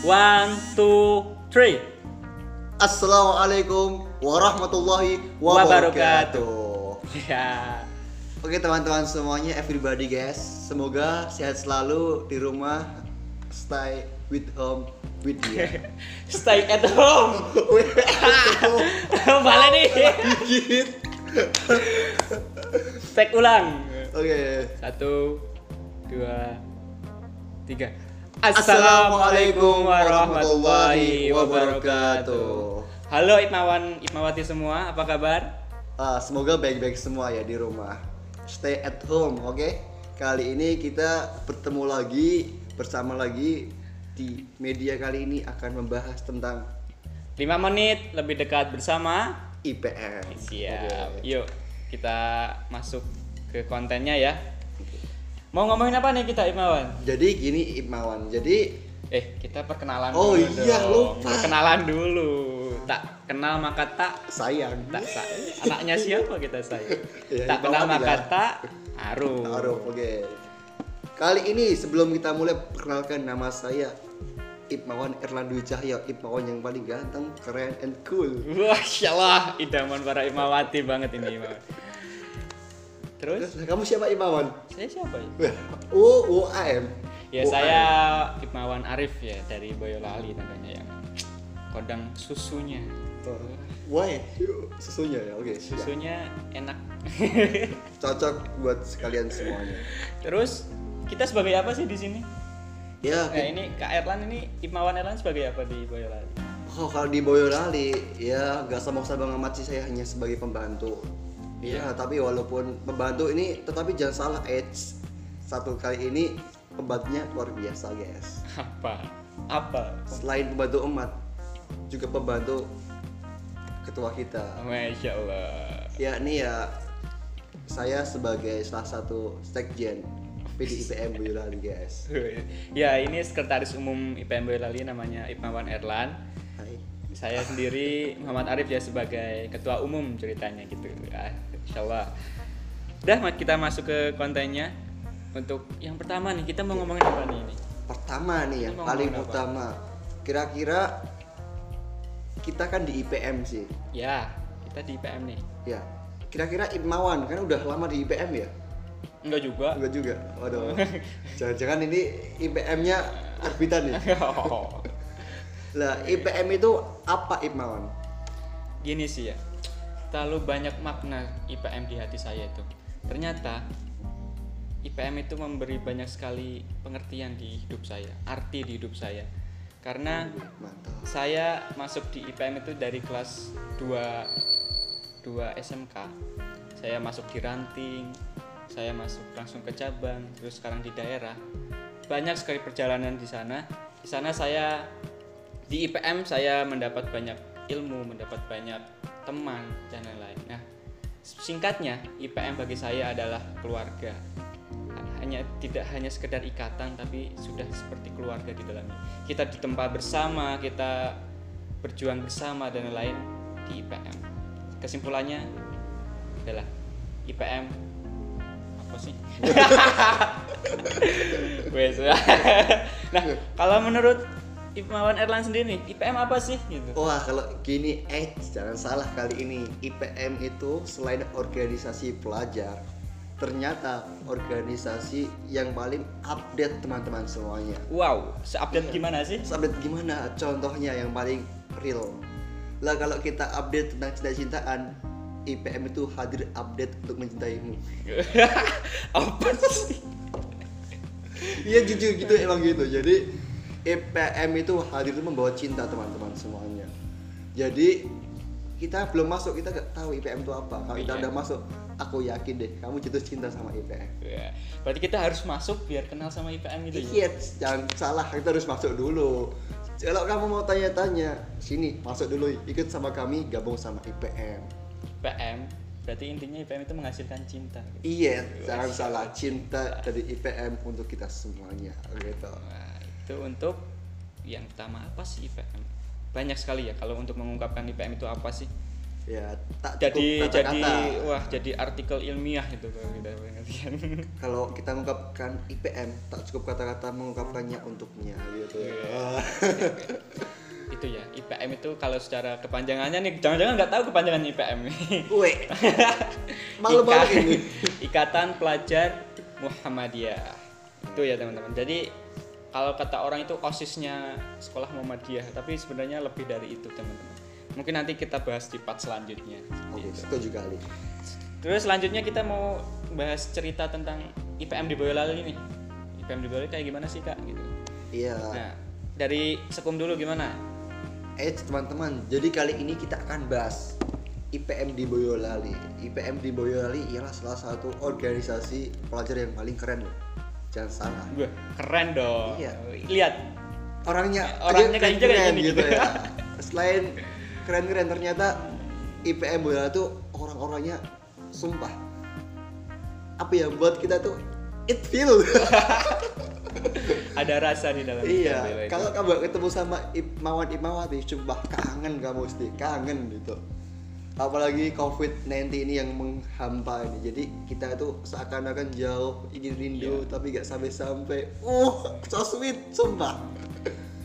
One, two, three. Assalamualaikum warahmatullahi Wabarakatuh. Ya. Oke teman-teman semuanya, everybody guys, semoga sehat selalu di rumah, stay with home with dia. Stay at home. Balik nih. Take ulang. Oke. Satu, dua, tiga. Assalamualaikum warahmatullahi wabarakatuh. Halo Ipmawan, Ipmawati semua, apa kabar? Ah, semoga baik-baik semua ya di rumah. Stay at home, oke? Kali ini kita bertemu lagi bersama lagi di media kali ini akan membahas tentang 5 menit lebih dekat bersama. IPM. Siap. Oke. Yuk, kita masuk ke kontennya ya. Mau ngomongin apa nih kita Ipmawan? Jadi gini Imawan. Jadi Eh, kita perkenalan Oh dulu iya, dong. lupa. Perkenalan dulu. Tak kenal maka tak sayang. tak sa- anaknya siapa kita saya? Ya, tak kenal maka tak aruh. Taruh, oke. Kali ini sebelum kita mulai perkenalkan nama saya Ipmawan Erlandu Cahyo, Ipmawan yang paling ganteng, keren, and cool. Wah, Allah, idaman para Imawati banget ini Imawan. Terus, Terus kamu siapa Ipmawan? saya siapa ya? U U A M. Ya UAM. saya Ipmawan Arif ya dari Boyolali tentunya yang kodang susunya. Oh, Why? Susunya ya, oke. siap. Susunya enak. Cocok buat sekalian semuanya. Terus kita sebagai apa sih di sini? Ya, Nah ini Kak Erlan ini Ipmawan Erlan sebagai apa di Boyolali? oh, kalau di Boyolali ya nggak sombong-sombong amat sih saya hanya sebagai pembantu. Iya, tapi walaupun pembantu ini tetapi jangan salah Edge satu kali ini pembantunya luar biasa guys. Apa? Apa? Selain pembantu umat juga pembantu ketua kita. Masya Allah. Yakni ya saya sebagai salah satu sekjen PDIPM Boyolali guys. ya ini sekretaris umum IPM Boyolali namanya Ipmawan Erlan. Hai. Saya sendiri Muhammad Arif ya sebagai ketua umum ceritanya gitu. Insya Allah. Udah kita masuk ke kontennya. Untuk yang pertama nih kita mau ngomongin apa nih ini? Pertama nih yang paling utama. Kira-kira kita kan di IPM sih. Ya kita di IPM nih. Ya. Kira-kira Ipmawan kan udah lama di IPM ya? Enggak juga. Enggak juga. Waduh. Jangan-jangan ini IPM-nya arbitan ya? Lah, IPM itu apa Ipmawan? Gini sih ya. Terlalu banyak makna IPM di hati saya itu. Ternyata IPM itu memberi banyak sekali pengertian di hidup saya, arti di hidup saya. Karena saya masuk di IPM itu dari kelas 2 2 SMK. Saya masuk di ranting, saya masuk langsung ke cabang, terus sekarang di daerah. Banyak sekali perjalanan di sana. Di sana saya di IPM saya mendapat banyak ilmu, mendapat banyak teman dan lain-lain. Nah, singkatnya IPM bagi saya adalah keluarga. Hanya tidak hanya sekedar ikatan tapi sudah seperti keluarga di dalamnya. Kita ditempa bersama, kita berjuang bersama dan lain-lain di IPM. Kesimpulannya adalah IPM apa sih? Nah, kalau menurut Ipmawan Erlan sendiri nih, IPM apa sih gitu? Wah, kalau gini eh jangan salah kali ini. IPM itu selain organisasi pelajar, ternyata organisasi yang paling update teman-teman semuanya. Wow, seupdate gimana sih? Terus update gimana? Contohnya yang paling real. Lah kalau kita update tentang cinta-cintaan, IPM itu hadir update untuk mencintaimu. apa sih? Iya jujur gitu emang gitu. Jadi IPM itu hadir itu membawa cinta teman-teman semuanya. Jadi kita belum masuk kita gak tahu IPM itu apa. Kalau kita Iya. udah masuk, aku yakin deh kamu jatuh cinta sama IPM. Ya, berarti kita harus masuk biar kenal sama IPM gitu ya? Iya, jangan salah kita harus masuk dulu. Kalau kamu mau tanya-tanya, sini masuk dulu, ikut sama kami, gabung sama IPM. IPM, berarti intinya IPM itu menghasilkan cinta. Iya, jangan salah cinta dari IPM untuk kita semuanya, gitu. Nah, itu untuk yang pertama apa sih IPM? Banyak sekali ya kalau untuk mengungkapkan IPM itu apa sih? ya tak jadi cukup jadi kata-kata. wah jadi artikel ilmiah itu kalau kita pengertian kalau kita mengungkapkan IPM tak cukup kata-kata mengungkapkannya untuknya gitu Iya. itu ya IPM itu kalau secara kepanjangannya nih jangan-jangan nggak tahu kepanjangan IPM Weh, malu banget ini. Ikatan Pelajar Muhammadiyah itu ya teman-teman jadi kalau kata orang itu osisnya sekolah Muhammadiyah tapi sebenarnya lebih dari itu teman-teman mungkin nanti kita bahas di part selanjutnya Oke, itu. setuju kali. terus selanjutnya kita mau bahas cerita tentang IPM di Boyolali nih IPM di Boyolali kayak gimana sih kak gitu Iya. nah dari sekum dulu gimana Eh teman-teman, jadi kali ini kita akan bahas IPM di Boyolali. IPM di Boyolali ialah salah satu organisasi pelajar yang paling keren loh. Jangan salah. Wah, keren dong Iya. lihat Orangnya, Orangnya juga kayak keren-keren gini. gitu ya. Selain keren-keren ternyata IPM Boyolali tuh orang-orangnya sumpah. Apa ya buat kita tuh it feel. ada rasa di dalam Iya, kalau kamu ketemu sama Imawan Imawati, coba kangen kamu mesti kangen gitu. Apalagi COVID-19 ini yang menghampa ini. Jadi kita itu seakan-akan jauh, ingin rindu, Iya. tapi gak sampai-sampai. Uh, so sweet, sumpah.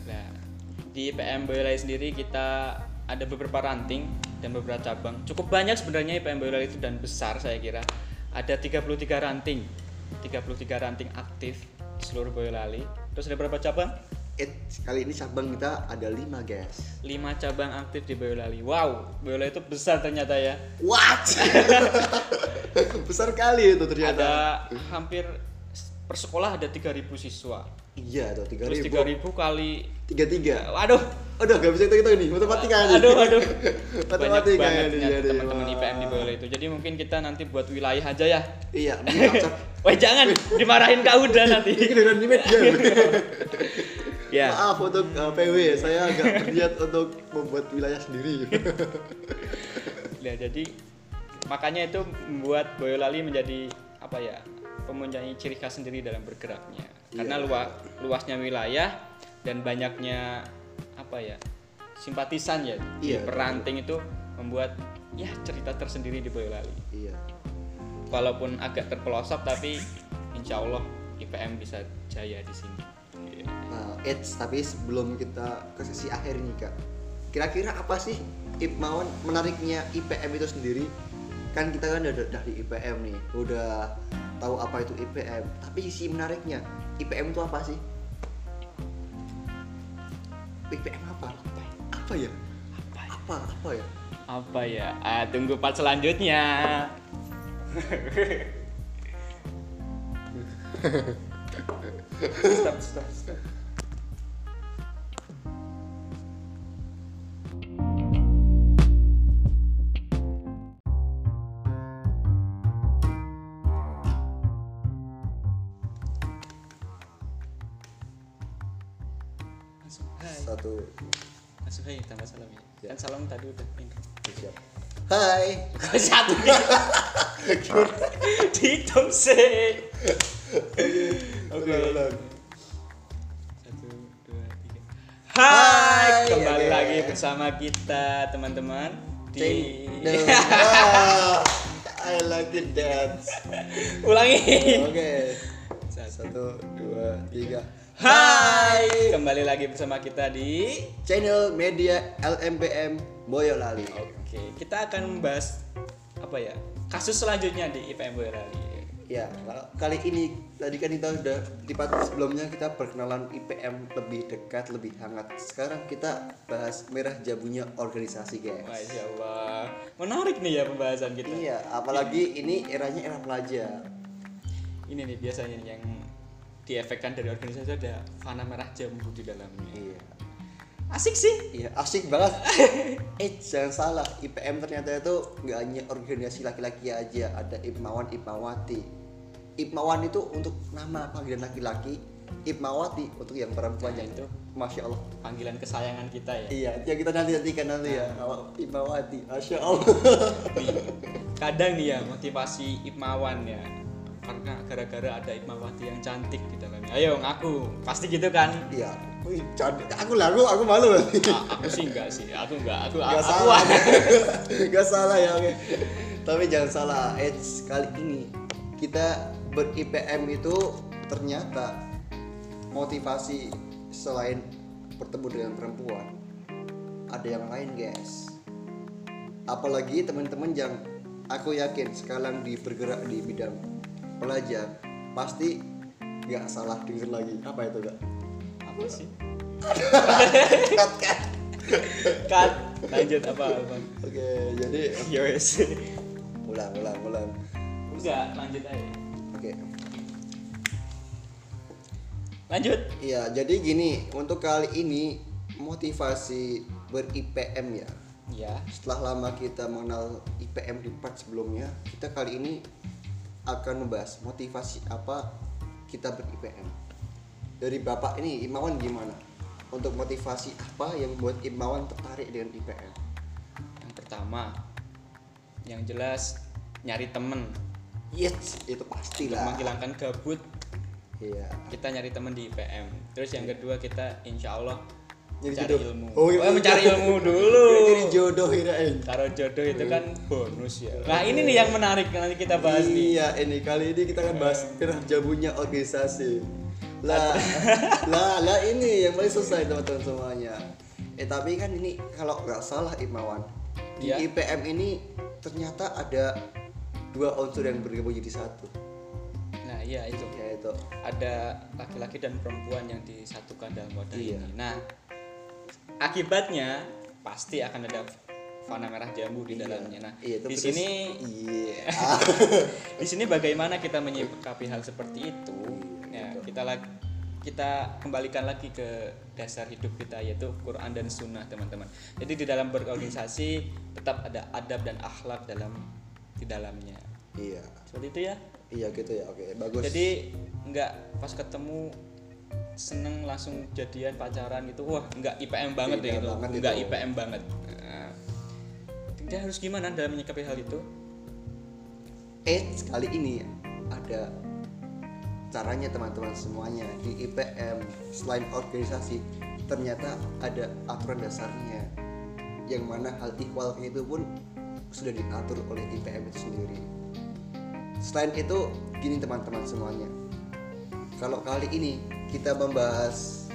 Nah, di IPM Boyolali sendiri kita ada beberapa ranting dan beberapa cabang. Cukup banyak sebenarnya IPM Boyolali itu dan besar saya kira. Ada 33 ranting. 33 ranting aktif di seluruh Boyolali. Terus ada berapa cabang? Eh, kali ini cabang kita ada 5 guys. 5 cabang aktif di Boyolali. Wow, Boyolali itu besar ternyata ya. What? Besar kali itu ternyata. Ada hampir per sekolah ada 3000 siswa. Iya tuh, Terus 3000. 3000 kali Tiga tiga. Waduh, Aduh, gak bisa hitung ini. Matematika nih. aduh aduh Matematika banyak banget ternyata jadi. teman-teman. IPM di Boyolali itu jadi mungkin kita nanti buat wilayah aja ya Iya. Wah jangan dimarahin Kak Uda nanti Ini di media. Ya Maaf untuk uh, PW, saya agak berniat untuk membuat wilayah sendiri. ya jadi makanya itu membuat Boyolali menjadi apa ya mempunyai ciri khas sendiri dalam bergeraknya karena Iya. luas luasnya wilayah dan banyaknya apa ya simpatisan ya di Iya, peranting itu membuat ya cerita tersendiri di Boyolali iya. walaupun agak terpelosok tapi insya Allah IPM bisa jaya di sini. Nah, Eits, tapi sebelum kita ke sesi akhir nih kak, kira-kira apa sih Ipmawan menariknya IPM itu sendiri? Kan kita kan udah dari IPM nih, udah tahu apa itu IPM. Tapi sisi menariknya, IPM itu apa sih? IPM apa? Apa ya? Apa? Apa ya? Apa ya? Ah, tunggu part selanjutnya. stop, stop, stop. Satu. Langsung hai tambah salam ya. Ya. Kan salam tadi udah intro. Siap. Hai. Satu Dihitung sih. Bersama kita teman-teman di I like it dance. ulangi. Oke. Satu. Satu, dua, tiga. Hai, kembali lagi bersama kita di Channel media LMPM Boyolali. Oke, kita akan membahas apa ya? Kasus selanjutnya di IPM Boyolali. Ya, kali ini tadi kan kita udah di part sebelumnya kita perkenalan IPM lebih dekat, lebih hangat. Sekarang kita bahas merah jabunya organisasi, guys. Masya Allah, menarik nih ya pembahasan kita. Iya, apalagi ini eranya era pelajar. Ini nih biasanya yang diefekkan dari organisasi ada fana merah jambu di dalamnya. Iya. Asik sih. Iya, asik banget. eh, jangan salah, IPM ternyata itu nggak hanya organisasi laki-laki aja, ada Ipmawan, Ipmawati. Ipmawan itu untuk nama panggilan laki-laki, Ipmawati untuk yang perempuan Nah, yang itu. Masya Allah. Panggilan kesayangan kita ya. Iya, yang kita nanti nantikan nanti ya, nama Ipmawati. Masya Allah. Nih, kadang nih ya motivasi Ipmawan ya karena gara-gara ada Ipmawati yang cantik di dalamnya ayo ngaku pasti gitu kan Iya. Wih, canda. Aku lah, aku, malu. Ah, aku sih enggak sih aku enggak aku Gak aku salah. Gak salah ya, oke. Tapi jangan salah, Eits, kali ini kita ber-IPM itu ternyata motivasi selain bertemu dengan perempuan ada yang lain, guys. Apalagi teman-teman yang aku yakin sekarang di bergerak di bidang pelajar pasti nggak salah denger lagi apa itu kak? apa sih Cut, cut. cut lanjut apa apa Oke, jadi ya wes ulang, ulang, ulang. enggak lanjut aja Oke. lanjut Iya, jadi gini, untuk kali ini motivasi ber-IPM ya. ya Setelah lama kita mengenal IPM di part sebelumnya, kita kali ini akan membahas motivasi apa kita ber-IPM. Dari Bapak ini, Imawan gimana? Untuk motivasi apa yang membuat Imawan tertarik dengan IPM? yang pertama yang jelas nyari temen Yes, itu untuk pastilah. menghilangkan gabut Iya. kita nyari temen di IPM terus yang kedua kita insya Allah mencari jodoh. ilmu Oh, iya, mencari iya. ilmu dulu Jadi jodoh kirain. taruh jodoh itu kan bonus ya nah ini nih yang menarik nanti kita bahas nih Iya, ini kali ini kita akan bahas kerah jabunya organisasi. Lah, lah, lah ini yang paling selesai teman-teman semuanya. Eh tapi kan ini kalau nggak salah Imawan di Iya. IPM ini ternyata ada dua unsur yang bergabung jadi satu, nah iya itu. Yaitu ada laki-laki dan perempuan yang disatukan dalam wadah Iya. ini. Nah akibatnya pasti akan ada fana merah jambu di dalamnya. Nah Iya, itu di sini iya. di sini bagaimana kita menyikapi hal seperti itu? Ya kita lagi kita kembalikan lagi ke dasar hidup kita yaitu Quran dan Sunnah teman-teman. Jadi di dalam berorganisasi tetap ada adab dan akhlak dalam di dalamnya. Iya, seperti itu ya? Iya gitu ya. Oke, bagus. jadi nggak pas ketemu seneng langsung jadian pacaran gitu. Wah nggak IPM banget deh gitu. banget nggak itu. IPM banget. Nah, dia harus gimana dalam menyikapi hal itu? Eh, kali ini ada caranya teman-teman semuanya. Di IPM selain organisasi ternyata ada aturan dasarnya. Yang mana hal ikhwal itu pun sudah diatur oleh IPM itu sendiri. Selain itu, gini teman-teman semuanya. Kalau kali ini kita membahas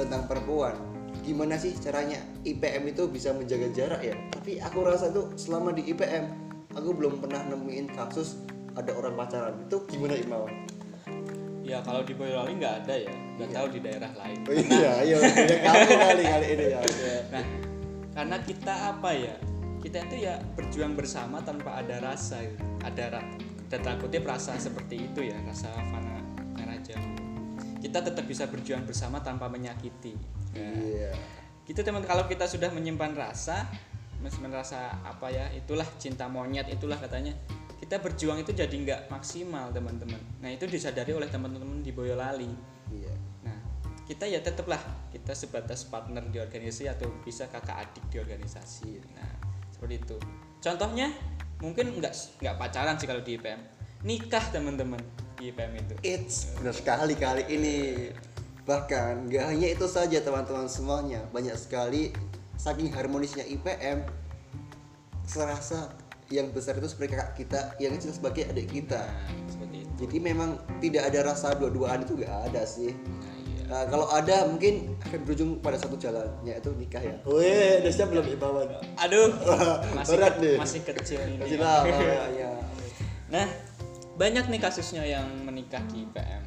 tentang perempuan, gimana sih caranya IPM itu bisa menjaga jarak ya? Tapi aku rasa tuh selama di IPM, aku belum pernah nemuin kasus ada orang pacaran. Itu gimana Imawan? ya kalau di Boyolali nggak ada ya nggak tahu di daerah lain Oh iya, iya, iya kamu kali kali ini ya. Nah karena kita apa ya kita itu ya berjuang bersama tanpa ada rasa gitu. ada dan tanda kutip rasa seperti itu ya rasa fana merah jambu kita tetap bisa berjuang bersama tanpa menyakiti. Nah, Iya. gitu teman. Kalau kita sudah menyimpan rasa mas- merasa apa ya itulah cinta monyet itulah katanya kita berjuang itu jadi nggak maksimal teman-teman. Nah itu disadari oleh teman-teman di Boyolali. Iya. nah kita ya tetaplah kita sebatas partner di organisasi atau bisa kakak adik di organisasi. Nah seperti itu contohnya mungkin nggak nggak pacaran sih kalau di IPM nikah teman-teman di IPM itu It's benar sekali kali ini. Bahkan gak hanya itu saja teman-teman semuanya, banyak sekali saking harmonisnya IPM serasa yang besar itu seperti kakak kita, yang kecil sebagai adik kita. nah seperti itu Jadi memang tidak ada rasa dua-duaan itu gak ada sih. nah. Nah, kalau ada mungkin akan berujung pada satu jalan, yaitu nikah ya. Wih, udah siap belum Imawan? aduh masih Berat ke- nih. masih kecil ini Masih lama ya. ya. Nah, banyak nih kasusnya yang menikah di IPM.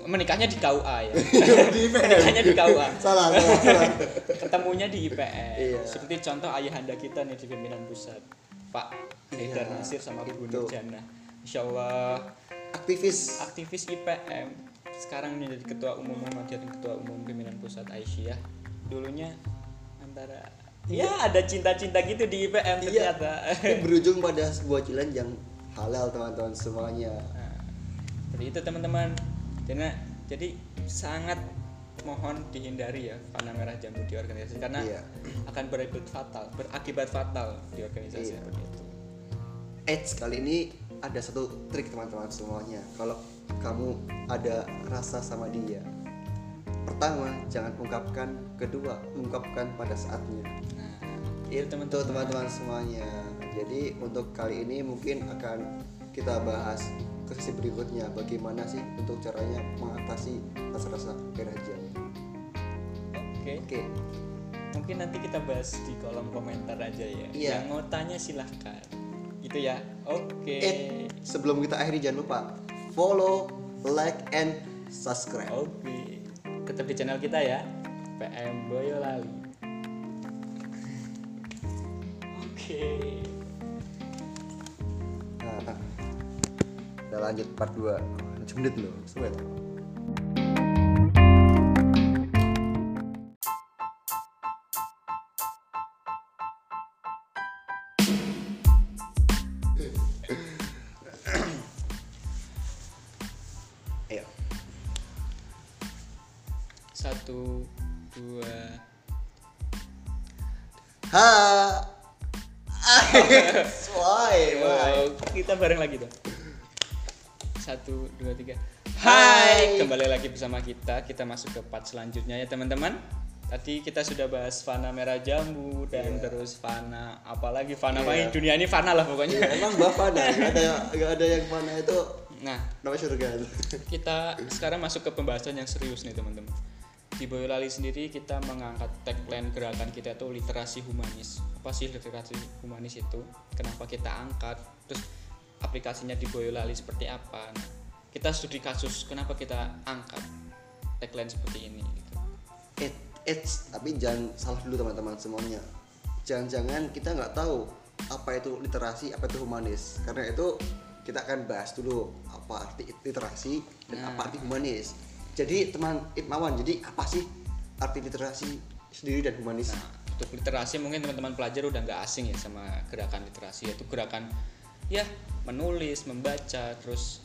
Menikahnya di KUA ya. Di IPM. Menikahnya di KUA. Salah, salah, salah. Ketemunya di IPM. Iya. Seperti contoh ayahanda kita nih di pimpinan pusat. Pak Haidar Iya, Nasir sama Bu. Nurjana. Insya Allah Aktivis aktivis IPM. Sekarang menjadi ketua umum Muhammadiyah dan ketua umum pimpinan pusat Aisyah. Dulunya antara Ya ada cinta-cinta gitu di IPM Iya. ternyata. Tapi berujung pada sebuah jalan yang halal teman-teman semuanya. Nah, seperti itu teman-teman. Jadi, jadi sangat mohon dihindari ya panah merah jambu di organisasi karena Iya. akan berakibat fatal, berakibat fatal di organisasi Iya. seperti itu. Eits kali ini ada satu trik teman-teman semuanya. Kalau kamu ada rasa sama dia, pertama jangan ungkapkan. Kedua ungkapkan pada saatnya. Nah. Itu teman-teman. Semuanya. Jadi untuk kali ini mungkin akan kita bahas ke sesi berikutnya. Bagaimana sih untuk caranya mengatasi rasa-rasa kerajaan oke. Oke. Mungkin nanti kita bahas di kolom komentar aja ya. Iya. yang mau tanya silahkan. Gitu ya. Oke. Eh sebelum kita akhiri jangan lupa follow like and subscribe. Oke. Tetap di channel kita ya. PM Boyolali. Oke. Nah, udah lanjut part 2 7 menit loh sweat satu dua Ha. Why? Why? Kita bareng lagi dong. Satu, dua, tiga. Hai. Hai, kembali lagi bersama kita. Kita masuk ke part selanjutnya ya teman-teman. Tadi kita sudah bahas fana merah jambu dan Iya. terus fana apalagi fana main dunia ini fana lah pokoknya. Ya, emang ada, nggak ada, nggak ada yang mana itu Nah, namanya surga. kita sekarang masuk ke pembahasan yang serius nih teman-teman. Di Boyolali sendiri kita mengangkat tagline gerakan kita itu literasi humanis. Apa sih literasi humanis itu? Kenapa kita angkat? Terus aplikasinya di Boyolali seperti apa? Nah, kita studi kasus kenapa kita angkat tagline seperti ini gitu. Eh, eits, tapi jangan salah dulu teman-teman semuanya. Jangan-jangan kita nggak tahu apa itu literasi, apa itu humanis. Karena itu kita akan bahas dulu apa arti literasi dan Nah. apa arti humanis. Jadi teman Ibmawan, jadi apa sih arti literasi sendiri dan humanis? Nah, untuk literasi mungkin teman-teman pelajar udah nggak asing ya sama gerakan literasi yaitu gerakan ya menulis, membaca, terus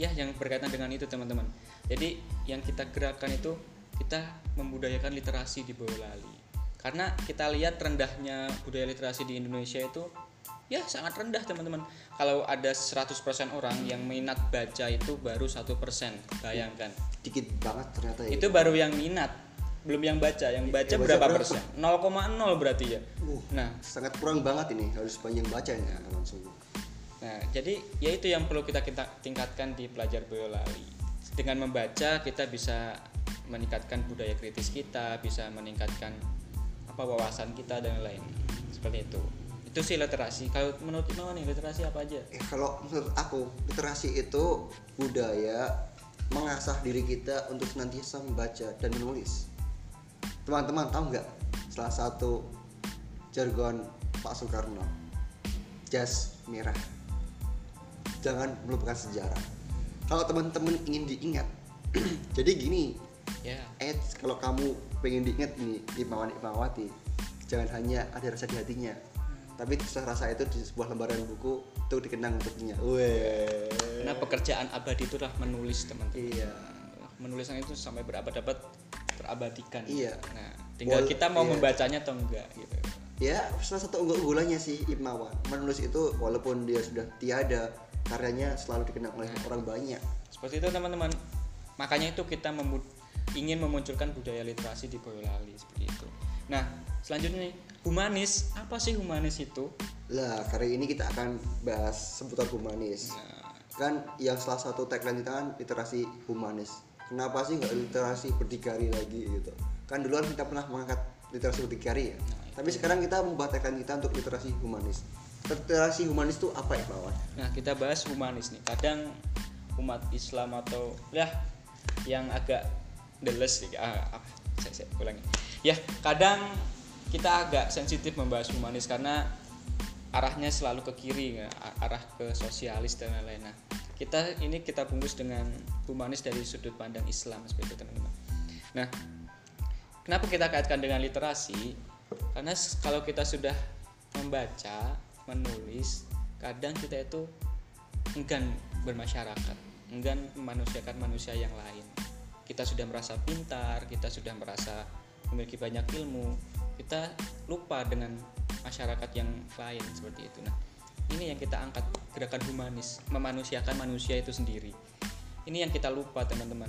ya yang berkaitan dengan itu teman-teman. Jadi yang kita gerakan itu kita membudayakan literasi di Boyolali. Karena kita lihat rendahnya budaya literasi di Indonesia itu ya sangat rendah teman-teman. Kalau ada 100% orang yang minat baca itu baru satu persen, bayangkan. Dikit banget ternyata ya. Itu baru yang minat, belum yang baca. Yang baca Yang baca berapa berapa? persen? 0,0 berarti ya. Uh, Nah, sangat kurang banget ini harus banyak bacanya langsung. Nah, jadi ya itu yang perlu kita, kita tingkatkan di pelajar Boyolali. Dengan membaca kita bisa meningkatkan budaya kritis kita, bisa meningkatkan apa wawasan kita dan lain seperti itu. Itu sih literasi. Kalau menurut Imawan nih literasi apa aja? Eh, kalau menurut aku literasi itu budaya mengasah diri kita untuk senantiasa membaca dan menulis. Teman-teman tahu nggak salah satu jargon Pak Soekarno jas merah jangan melupakan sejarah kalau teman-teman ingin diingat jadi gini Ya, eh kalau kamu pengen diingat nih Imawan Imawati jangan hanya ada rasa di hatinya tapi rasa itu di sebuah lembaran buku itu dikenang untuknya Weh. karena pekerjaan abadi itu adalah menulis teman-teman. iya Menulisan itu sampai berabad-abad terabadikan. Iya. Nah, tinggal Wal- kita mau iya. membacanya atau enggak gitu. ya salah satu unggulannya sih Imawan menulis itu walaupun dia sudah tiada karyanya selalu dikenang oleh orang banyak Seperti itu teman-teman. Makanya itu kita ingin memunculkan budaya literasi di Boyolali seperti itu. Nah, selanjutnya nih, humanis. Apa sih humanis itu? lah kali ini kita akan bahas seputar humanis Nah, kan yang salah satu tagline kita kan literasi humanis kenapa sih nggak literasi berdikari lagi gitu kan duluan kita pernah mengangkat literasi berdikari ya tapi sekarang kita membuat tagline kita untuk literasi humanis literasi humanis itu apa ya Bawan? nah, kita bahas humanis nih. Kadang umat Islam atau ya yang agak deles sih. Ah, ah, saya, saya ulangi. Ya, kadang kita agak sensitif membahas humanis karena arahnya selalu ke kiri arah ke sosialis dan lain-lain. Nah, kita ini kita bungkus dengan humanis dari sudut pandang Islam seperti itu teman-teman. Nah, kenapa kita kaitkan dengan literasi? Karena kalau kita sudah membaca, menulis, kadang kita itu enggan bermasyarakat, enggan memanusiakan manusia yang lain. Kita sudah merasa pintar, kita sudah merasa memiliki banyak ilmu, kita lupa dengan masyarakat yang lain seperti itu. Nah, ini yang kita angkat gerakan humanis, memanusiakan manusia itu sendiri. Ini yang kita lupa teman-teman.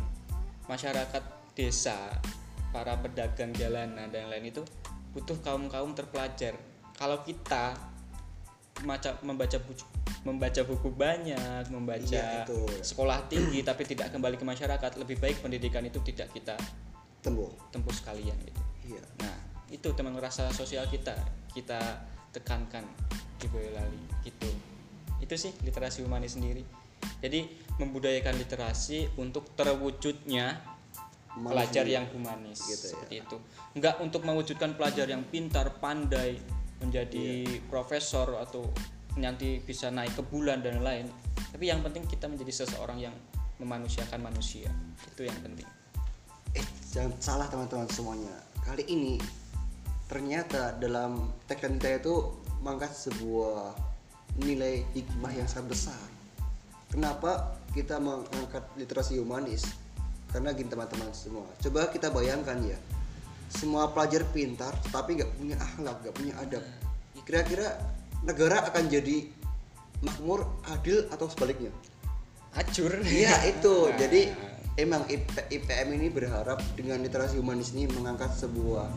Masyarakat desa para pedagang jalanan dan lain itu butuh kaum kaum terpelajar kalau kita maca- membaca buku membaca buku banyak membaca Iya, itu. sekolah tinggi tapi tidak kembali ke masyarakat lebih baik pendidikan itu tidak kita Tembo. tempuh sekalian gitu Iya. Nah, itu teman rasa sosial kita kita tekankan di Boyolali gitu. Itu sih literasi humanis sendiri. Jadi membudayakan literasi untuk terwujudnya pelajar yang humanis Gitu ya. seperti itu. Enggak untuk mewujudkan pelajar yang pintar, pandai, menjadi Iya. profesor atau nanti bisa naik ke bulan dan lain. Tapi yang penting kita menjadi seseorang yang memanusiakan manusia. Itu yang penting. Eh, jangan salah teman-teman semuanya. Kali ini ternyata dalam tagline kita itu mengangkat sebuah nilai hikmah yang sangat besar. Kenapa kita mengangkat literasi humanis? Karena gini teman-teman semua. Coba kita bayangkan ya. Semua pelajar pintar tapi nggak punya akhlak, nggak punya adab. Kira-kira negara akan jadi makmur, adil atau sebaliknya? Hancur. Iya itu. Nah. Jadi emang IP- IPM ini berharap dengan literasi humanis ini mengangkat sebuah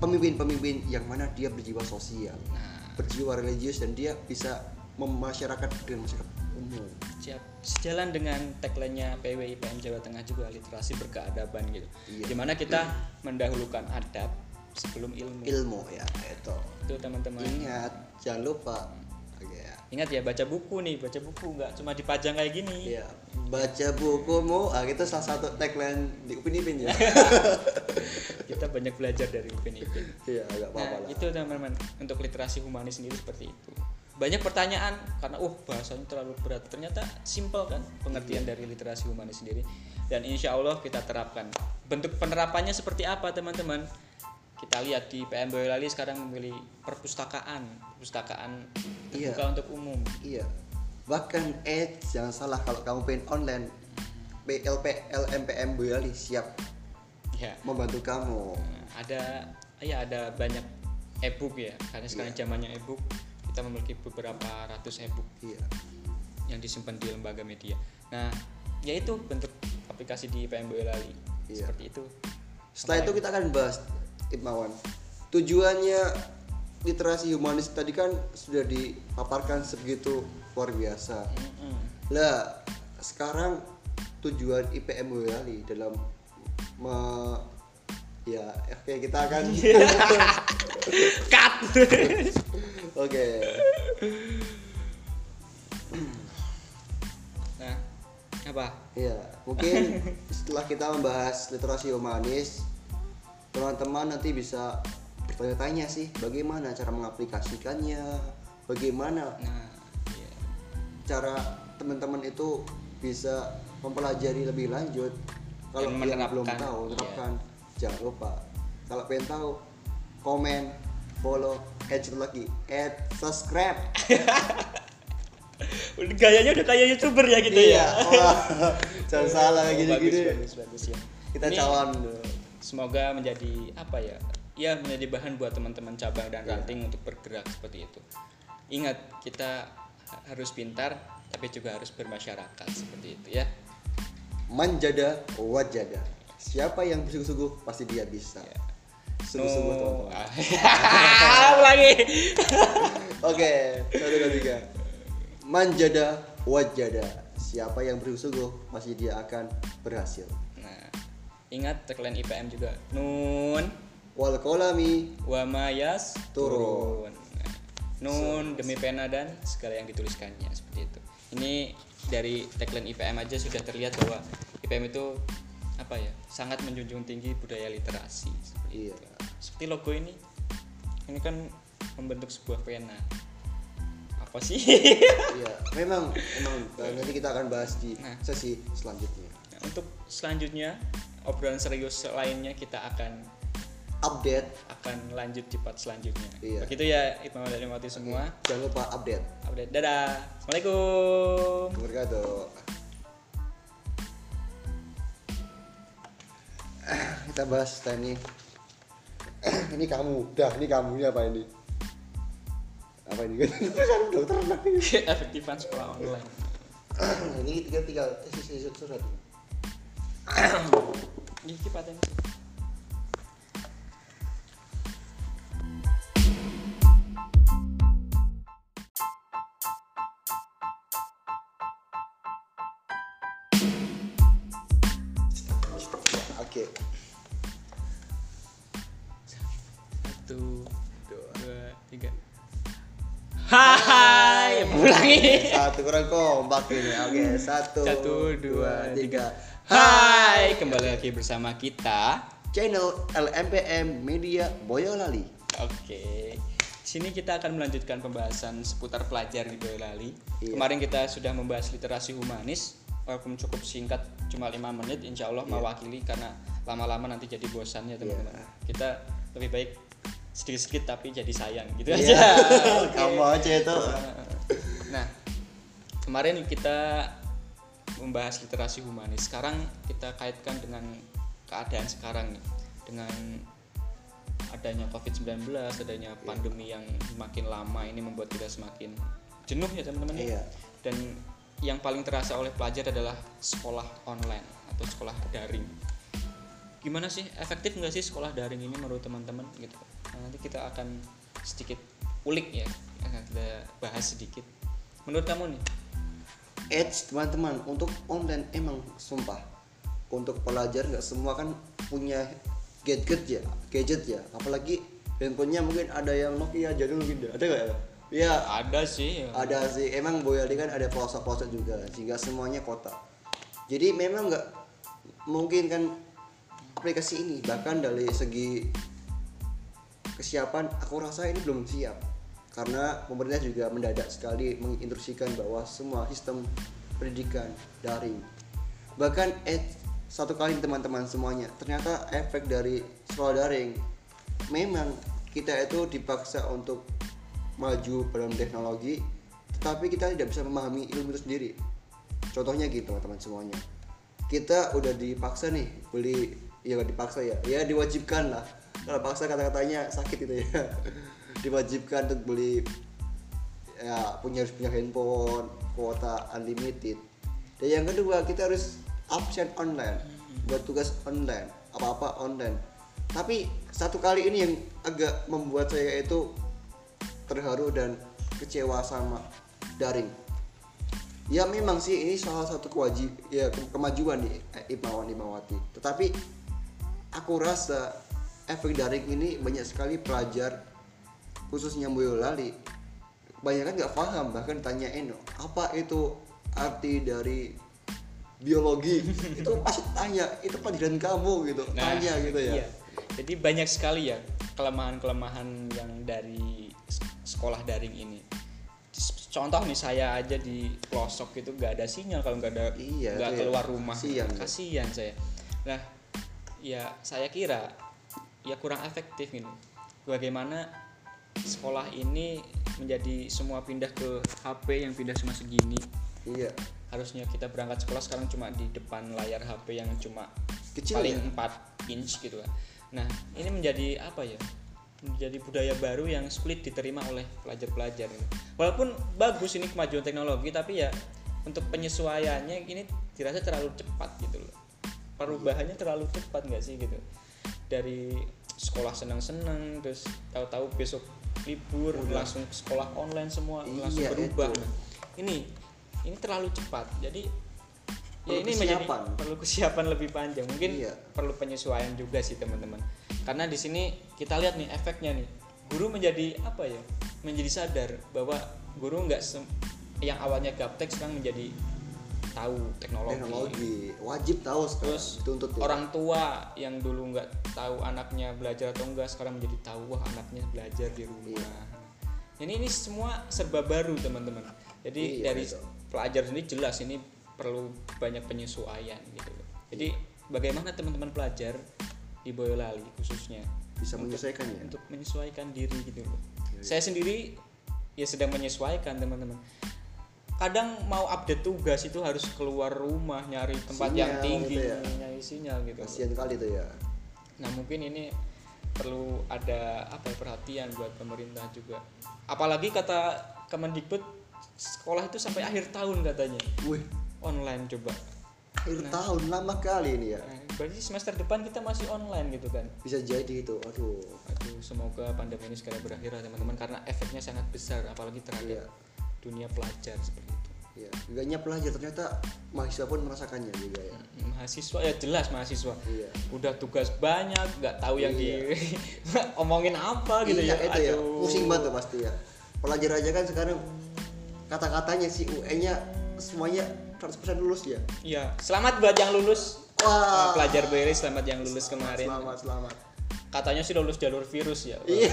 pemimpin-pemimpin yang mana dia berjiwa sosial, Nah. berjiwa religius dan dia bisa memasyarakat dengan masyarakat umum. Siap. Sejalan dengan tagline-nya PW IPM Jawa Tengah juga literasi berkeadaban gitu. Iya. Di mana kita mendahulukan adab sebelum ilmu. Ilmu ya itu. Itu teman-teman. Ingat jangan lupa. Oke ya. Ingat ya baca buku nih, baca buku nggak cuma dipajang kayak gini. Iya. Baca bukumu, ah, itu salah satu tagline di Upin Ipin ya. Kita banyak belajar dari Upin Ipin. Iya, agak apa-apa Nah, lah. itu teman-teman untuk literasi humanis sendiri seperti itu. Banyak pertanyaan karena uh bahasanya terlalu berat. Ternyata simpel kan pengertian Iya. dari literasi humanis sendiri. Dan insya Allah kita terapkan. Bentuk penerapannya seperti apa teman-teman? Kita lihat di PM Boyolali sekarang memilih perpustakaan, perpustakaan Iya. terbuka untuk umum. Iya. Bahkan eh jangan salah kalau kamu pengen online PLP LMPM Boyolali siap Ya. membantu kamu. Nah, ada ya ada banyak e-book ya karena sekarang Iya. zamannya e-book kita memiliki beberapa ratus e-book Iya. yang disimpan di lembaga media. Nah, yaitu bentuk aplikasi di PM Boyolali. Iya. Seperti itu. Setelah itu kita akan bahas Ibmawan. Tujuannya literasi humanis tadi kan sudah dipaparkan sebegitu luar biasa. Lah, sekarang tujuan IPM Boyolali dalam me- ya oke kita akan Cut. oke nah, apa? ya mungkin setelah kita membahas literasi humanis teman-teman nanti bisa bertanya-tanya sih bagaimana cara mengaplikasikannya? Bagaimana Nah, iya. cara teman-teman itu bisa mempelajari lebih lanjut? Kalau yang belum tahu iya. terapkan jangan lupa. Kalau pengen tahu komen follow add satu lagi. Add subscribe. Udah Gayanya udah kayak youtuber ya gitu iya. Ya. jangan salah Oh, gini-gini. Bagus, bagus, bagus ya. kita Ini cawan Semoga menjadi apa ya? Ya menjadi bahan buat teman-teman cabang dan Iya. ranting untuk bergerak seperti itu. Ingat kita ha- harus pintar tapi juga harus bermasyarakat seperti itu ya. manjada wajada siapa yang bersungguh-sungguh pasti dia bisa Ya. sungguh-sungguh No. teman-teman Ah, lagi. Oke, satu dua tiga. Manjada wajada. Siapa yang bersungguh pasti dia akan berhasil. Ingat tagline IPM juga. Nun Wal kolami wa mayas Turun. Nun demi pena dan segala yang dituliskannya seperti itu. Ini dari tagline IPM aja sudah terlihat bahwa IPM itu apa ya sangat menjunjung tinggi budaya literasi seperti Iya. itu. Seperti logo ini, ini kan membentuk sebuah pena. Apa sih? Iya, memang memang uh, nanti kita akan bahas di Nah. sesi selanjutnya. Nah, untuk selanjutnya obrolan serius lainnya kita akan Update, akan lanjut di part selanjutnya. Iya. Begitu ya Ibnu dan Mati semua. jangan lupa update. Update. Dadah. Assalamualaikum. Wabarakatuh. Kita bahas setelah ini. kamu, dah ini kamu ini apa ini? Apa ini? Kan dokter. Efektifan sekolah online. ini tiga tiga sisi surat Paten. Oke. Satu, dua, tiga. Hai, ulangi. Satu kurang kompak ini. Oke, satu, Satu, dua, tiga. Hai, kembali lagi bersama kita. Channel LMPM Media Boyolali. Oke. Di sini kita akan melanjutkan pembahasan seputar pelajar di Boyolali. Iya. Kemarin kita sudah membahas literasi humanis, walaupun cukup singkat, cuma lima menit, insya Allah Iya. mewakili karena lama-lama nanti jadi bosan ya teman-teman. Iya. Kita lebih baik sedikit-sedikit tapi jadi sayang gitu Iya. aja. Kamu aja itu. Nah, kemarin kita membahas literasi humanis. Sekarang kita kaitkan dengan keadaan sekarang nih, dengan adanya COVID-19, adanya pandemi yang makin lama ini membuat kita semakin jenuh ya teman-teman. ya. Iya. Dan yang paling terasa oleh pelajar adalah sekolah online atau sekolah daring. Gimana sih efektif nggak sih sekolah daring ini menurut teman-teman gitu? Nah, nanti kita akan sedikit ulik ya, akan kita bahas sedikit. Menurut kamu nih? Edge teman-teman untuk online emang sumpah. Untuk pelajar nggak semua kan punya gadget ya gadget ya. Apalagi handphonenya mungkin ada yang Nokia jadul gitu ada nggak ya ya Ada sih. ya. ada sih. Emang Boyolali kan ada pelosok-pelosok juga sehingga semuanya kota jadi memang nggak mungkin kan aplikasi ini. Bahkan dari segi kesiapan aku rasa ini belum siap karena pemerintah juga mendadak sekali menginstruksikan bahwa semua sistem pendidikan daring bahkan eh satu kali teman-teman semuanya ternyata efek dari sekolah daring. Memang kita itu dipaksa untuk maju dalam teknologi tetapi kita tidak bisa memahami ilmu itu sendiri. Contohnya gitu teman-teman semuanya. Kita udah dipaksa nih beli ya dipaksa ya ya diwajibkan lah. Kalau paksa kata-katanya sakit itu ya diwajibkan untuk beli ya punya harus punya handphone kuota unlimited. Dan yang kedua kita harus absen online buat tugas online apa-apa online. Tapi satu kali ini yang agak membuat saya itu terharu dan kecewa sama daring. Ya memang sih ini salah satu kewajib ya ke- kemajuan di eh, Imawan Imawati. Tetapi aku rasa efek daring ini banyak sekali pelajar khususnya Boyolali banyak kan nggak paham bahkan tanyain apa itu arti dari biologi itu pasti tanya itu pelajaran kamu gitu Nah, tanya gitu ya iya. Jadi banyak sekali ya kelemahan-kelemahan yang dari sekolah daring ini. Contoh nih saya aja di pelosok itu nggak ada sinyal kalau nggak ada Iya, nggak itu ya. keluar rumah. Kasian, ya. Kasian saya. Nah, ya saya kira ya kurang efektif ini. Bagaimana sekolah ini menjadi semua pindah ke HP yang pindah cuma segini. iya Harusnya kita berangkat sekolah sekarang cuma di depan layar HP yang cuma Kecil paling ya? 4 inch gitu kan. Nah, ini menjadi apa ya? Menjadi budaya baru yang sulit diterima oleh pelajar-pelajar. Walaupun bagus ini kemajuan teknologi, tapi ya untuk penyesuaiannya ini dirasa terlalu cepat gitu loh. Perubahannya terlalu cepat nggak sih gitu? Dari sekolah senang-senang, terus tahu-tahu besok libur langsung sekolah online semua langsung Iya, berubah. itu. Ini ini terlalu cepat. Jadi ya Perlu ini menjadi kesiapan. perlu kesiapan lebih panjang mungkin Iya. perlu penyesuaian juga sih teman-teman karena di sini kita lihat nih efeknya nih guru menjadi apa ya menjadi sadar bahwa guru nggak yang awalnya gaptek sekarang menjadi tahu teknologi, teknologi. Wajib tahu sekarang terus dituntut ya. orang tua yang dulu nggak tahu anaknya belajar atau enggak sekarang menjadi tahu wah anaknya belajar di rumah. Iya. ini ini semua serba baru teman-teman. Jadi Iya, dari betul. pelajar sendiri jelas ini perlu banyak penyesuaian gitu. Jadi bagaimana teman-teman pelajar di Boyolali khususnya? Bisa menyesuaikan ya? untuk menyesuaikan diri gitu. Loh Iya. saya sendiri ya sedang menyesuaikan teman-teman kadang mau update tugas itu harus keluar rumah nyari tempat yang Sinyal tinggi gitu ya. nyari sinyal gitu kasihan kali tuh ya Nah mungkin ini perlu ada apa ya, perhatian buat pemerintah juga. Apalagi kata Kemendikbud sekolah itu sampai akhir tahun katanya wih online coba. akhir tahun lama kali ini ya Nah, berarti semester depan kita masih online gitu kan bisa jadi itu aduh aduh semoga pandemi ini segera berakhir lah teman-teman karena efeknya sangat besar apalagi terhadap Iya. Dunia pelajar seperti itu. Ya gak hanya pelajar ternyata mahasiswa pun merasakannya juga ya. Mahasiswa ya jelas mahasiswa. Iya. Udah tugas banyak nggak tahu yang Iya. di omongin apa gitu iya, ya. itu ya. Pusing banget tuh pasti ya. Pelajar aja kan sekarang kata-katanya si UN nya semuanya 100% lulus ya. Iya. Selamat buat yang lulus. Wah. Pelajar BRI selamat yang lulus kemarin. Selamat selamat katanya sih lulus jalur virus ya. Iya.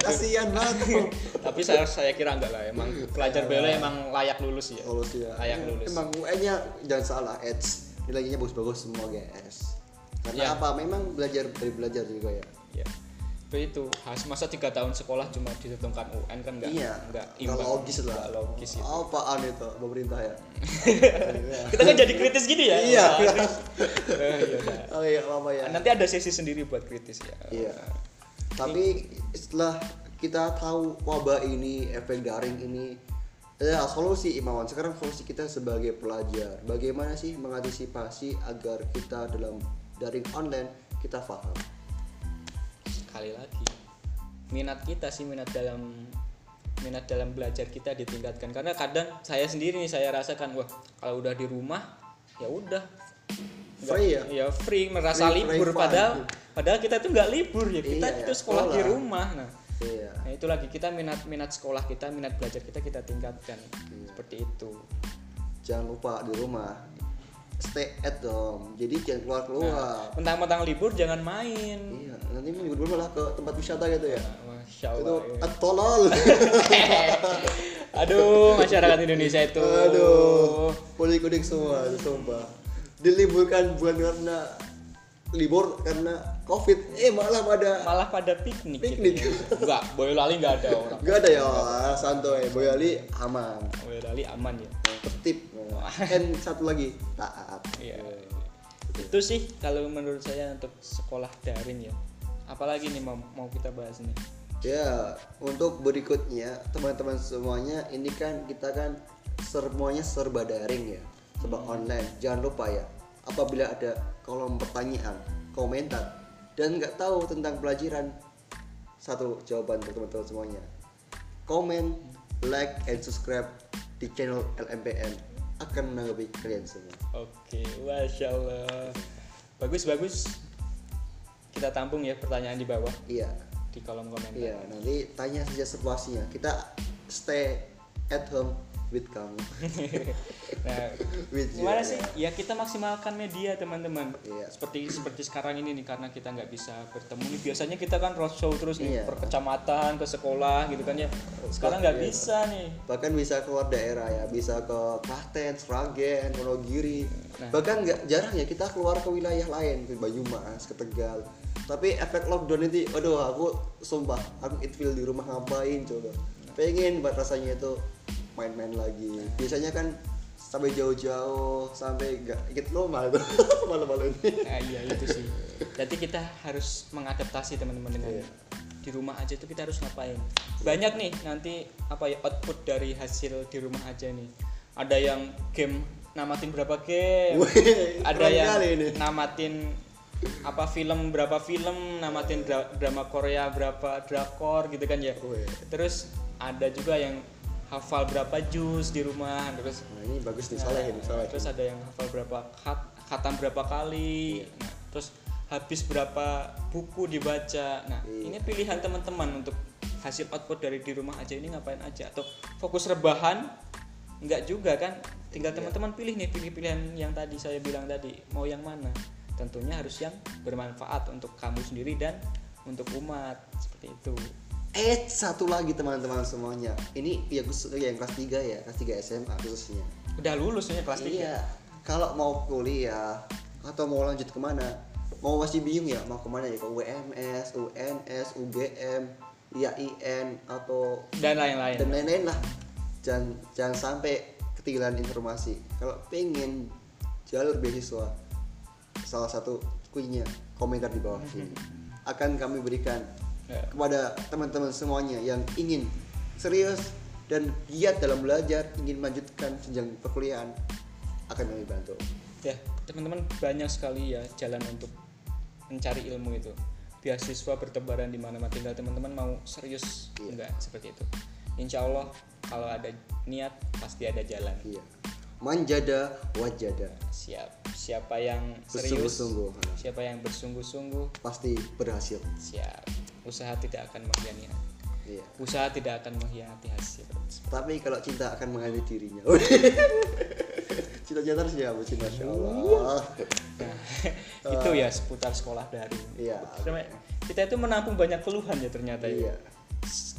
Kasihan banget tapi saya saya kira enggak lah emang pelajar BRI emang layak lulus ya. Lulus ya Layak lulus. emang UN nya jangan salah Edge nilainya bagus-bagus semua guys karena Ya. apa? Memang belajar dari belajar juga ya itu has masa tiga tahun sekolah cuma ditentukan UN kan enggak iya. enggak nggak imbang. logis lah. Nggak logis itu. Apaan itu pemerintah ya? Kita kan jadi kritis gini ya? Iya. Eh, iya udah. oh iya apa ya? Nanti ada sesi sendiri buat kritis ya. Iya. Tapi setelah kita tahu wabah ini, efek daring ini, ya solusi Imawan. Sekarang solusi kita sebagai pelajar, bagaimana sih mengantisipasi agar kita dalam daring online kita paham? Sekali lagi minat kita sih minat dalam minat dalam belajar kita ditingkatkan karena kadang saya sendiri nih saya rasakan wah kalau udah di rumah ya udah Free ya? ya free merasa Free, free libur fun. padahal padahal kita tuh nggak libur ya kita Iya, itu sekolah, di sekolah. rumah nah Iya. nah itu lagi kita minat minat sekolah kita minat belajar kita kita tingkatkan Iya. seperti itu Jangan lupa di rumah stay at home. Jadi jangan keluar keluar. mentang-mentang libur jangan main Iya, nanti minggu depan malah ke tempat wisata gitu ya. Masya Itu Allah ya. tolol. aduh masyarakat Indonesia itu Aduh, kuning-kuning semua, sumpah. Diliburkan bukan karena libur karena covid, eh malah pada malah pada piknik Piknik. gitu. enggak Boyolali nggak ada orang Gak ada ya, santuy. Boyali aman, Boyolali aman ya tertib. Dan satu lagi taat. Iya. Itu sih kalau menurut saya untuk sekolah daring ya. Apalagi nih mau mau kita bahas nih. Ya, untuk berikutnya teman-teman semuanya, ini kan kita kan semuanya serba daring ya, serba online. Jangan lupa ya, apabila ada kolom pertanyaan, komentar, dan nggak tahu tentang pelajaran, satu jawaban untuk teman-teman semuanya. Komen, like, and subscribe di channel LMPN akan menanggapi kalian semua. Oke, masya Allah. Bagus bagus. Kita tampung ya pertanyaan di bawah Iya, di kolom komentar. iya. Nanti tanya saja situasinya. Kita stay at home with kamu. Nah, With you, gimana ya. sih? Ya kita maksimalkan media teman-teman. Iya. Seperti seperti sekarang ini nih karena kita nggak bisa bertemu nih. Biasanya kita kan roadshow terus nih Iya. per kecamatan, ke sekolah gitu kan ya. Sekarang nggak Iya. bisa nih. bahkan bisa keluar daerah ya bisa ke Klaten, Sragen, Wonogiri Nah. bahkan nggak jarang ya kita keluar ke wilayah lain ke Banyumas, ke Tegal tapi efek lockdown itu aduh aku sumpah aku feel di rumah ngapain coba pengen buat rasanya itu main-main lagi biasanya kan sampai jauh-jauh sampai nggak ikut lomba itu malu-malu ini Nah, iya itu sih. Jadi kita harus mengadaptasi teman-teman dengan Iya. di rumah aja itu kita harus ngapain. Banyak nih nanti apa ya output dari hasil di rumah aja nih. Ada yang game namatin berapa game, Wih, ada yang ini. namatin apa film berapa film, namatin dra- drama Korea berapa drakor gitu kan ya. Wih. Terus ada juga yang hafal berapa jus di rumah, terus nah ini bagus nih salah ini salah terus ada yang hafal berapa khat, khatam berapa kali nah, terus habis berapa buku dibaca. Nah Iya. ini pilihan teman-teman untuk hasil output dari di rumah aja ini ngapain aja? Atau fokus rebahan? Enggak juga kan? Tinggal Iya. teman-teman pilih nih pilih pilihan yang tadi saya bilang tadi mau yang mana? Tentunya harus yang bermanfaat untuk kamu sendiri dan untuk umat seperti itu Eh satu lagi teman-teman semuanya. Ini ya khusus yang kelas 3 ya kelas 3 SMA khususnya. Udah lulus nih kelas tiga? Iya, kalau mau kuliah atau mau lanjut ke mana, mau masih bingung ya mau ke mana ya? Ke UMS, UNS, UGM, IAIN atau dan lain-lain. dan lain-lain lah. Jangan jangan sampai ketinggalan informasi. Kalau pengen jalur beasiswa, salah satu kuinya komentar di bawah sini. Akan kami berikan Kepada teman-teman semuanya yang ingin serius dan giat dalam belajar, ingin melanjutkan jenjang perkuliahan akan kami bantu. ya teman-teman banyak sekali ya jalan untuk mencari ilmu itu. Beasiswa bertebaran di mana-mana. Tinggal teman-teman mau serius Iya. enggak seperti itu. Insya Allah kalau ada niat pasti ada jalan. Iya. Manjada wajada. Siap. Siapa yang serius bersungguh-sungguh. siapa yang bersungguh-sungguh pasti berhasil. siap usaha tidak akan mengkhianati iya. Usaha tidak akan mengkhianati hasil. Tapi kalau cinta akan mengalami dirinya. Cinta-cinta harus ya cinta. Masya Allah nah itu ya seputar sekolah daring iya. Kita itu menampung banyak keluhan ya ternyata ya. iya.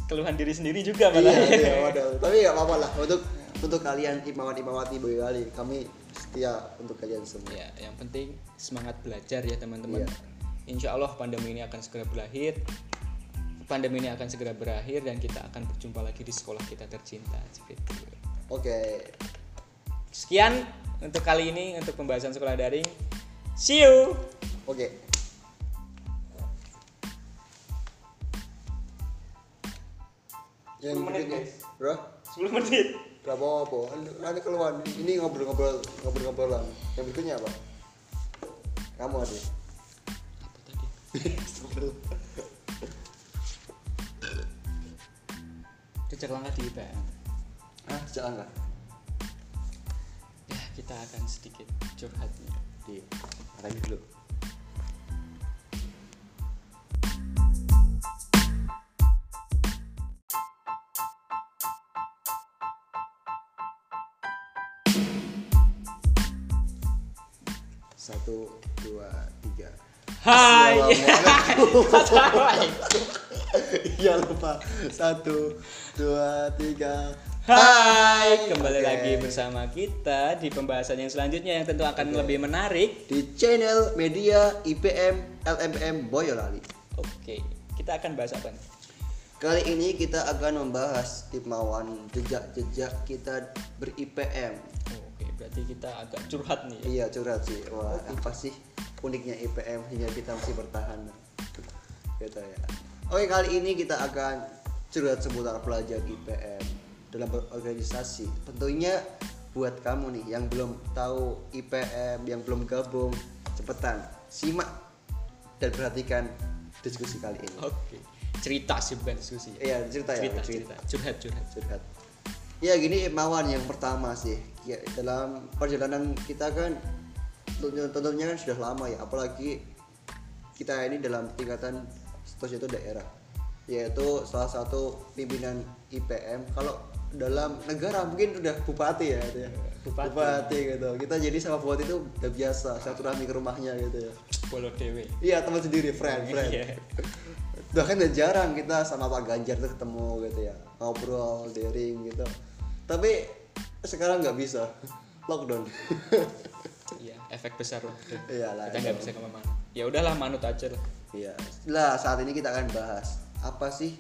Keluhan diri sendiri juga iya iya waduh. Tapi nggak apa-apa lah. Untuk untuk kalian imawan imawati boyolali kami setia untuk kalian semua. Ya yang penting semangat belajar ya teman-teman. Iya. Insya Allah pandemi ini akan segera berakhir pandemi ini akan segera berakhir dan kita akan berjumpa lagi di sekolah kita tercinta seperti itu. oke sekian untuk kali ini untuk pembahasan sekolah daring see you oke yang 10 menit, berikutnya guys. bro 10 menit Gak apa-apa, nanti keluar. Ini ngobrol-ngobrol, ngobrol-ngobrolan. Yang berikutnya apa? Kamu ada. Jejak langkah di IPM Ah, jangan lah. ya kita akan sedikit curhat nih. Iya, lagi dulu. Satu, dua, tiga. Hai. Iya lupa. Satu, dua, tiga. Hai, kembali Oke. lagi bersama kita di pembahasan yang selanjutnya yang tentu akan lebih menarik. Di channel media IPM LMPM Boyolali. Oke, kita akan bahas apa nih? Kali ini kita akan membahas Imawan jejak-jejak kita ber-IPM. Oke, berarti kita agak curhat nih. ya. Iya curhat sih. Wah apa sih uniknya IPM hingga kita masih bertahan. Gitu ya. Oke kali ini kita akan curhat seputar pelajar IPM dalam berorganisasi. Tentunya buat kamu nih yang belum tahu IPM, yang belum gabung, cepetan simak dan perhatikan diskusi kali ini. Oke, cerita sih bukan diskusi. ya. Iya cerita ya cerita, cerita, curhat, curhat. curhat ya gini Imawan yang pertama sih ya, dalam perjalanan kita kan tentunya, tentunya kan sudah lama ya apalagi kita ini dalam tingkatan status itu daerah yaitu salah satu pimpinan IPM kalau dalam negara mungkin udah bupati ya, gitu ya. Bupati. gitu kita jadi sama bupati itu udah biasa satu rahmi ke rumahnya gitu ya Bolo dewe. iya teman sendiri friend friend Iya. bahkan udah jarang kita sama Pak Ganjar tuh ketemu gitu ya ngobrol daring gitu tapi sekarang nggak bisa lockdown efek besar. Iyalah, Kita nggak bisa ke mana-mana. Ya udahlah, manut aja lah. Iya. Lah saat ini kita akan bahas apa sih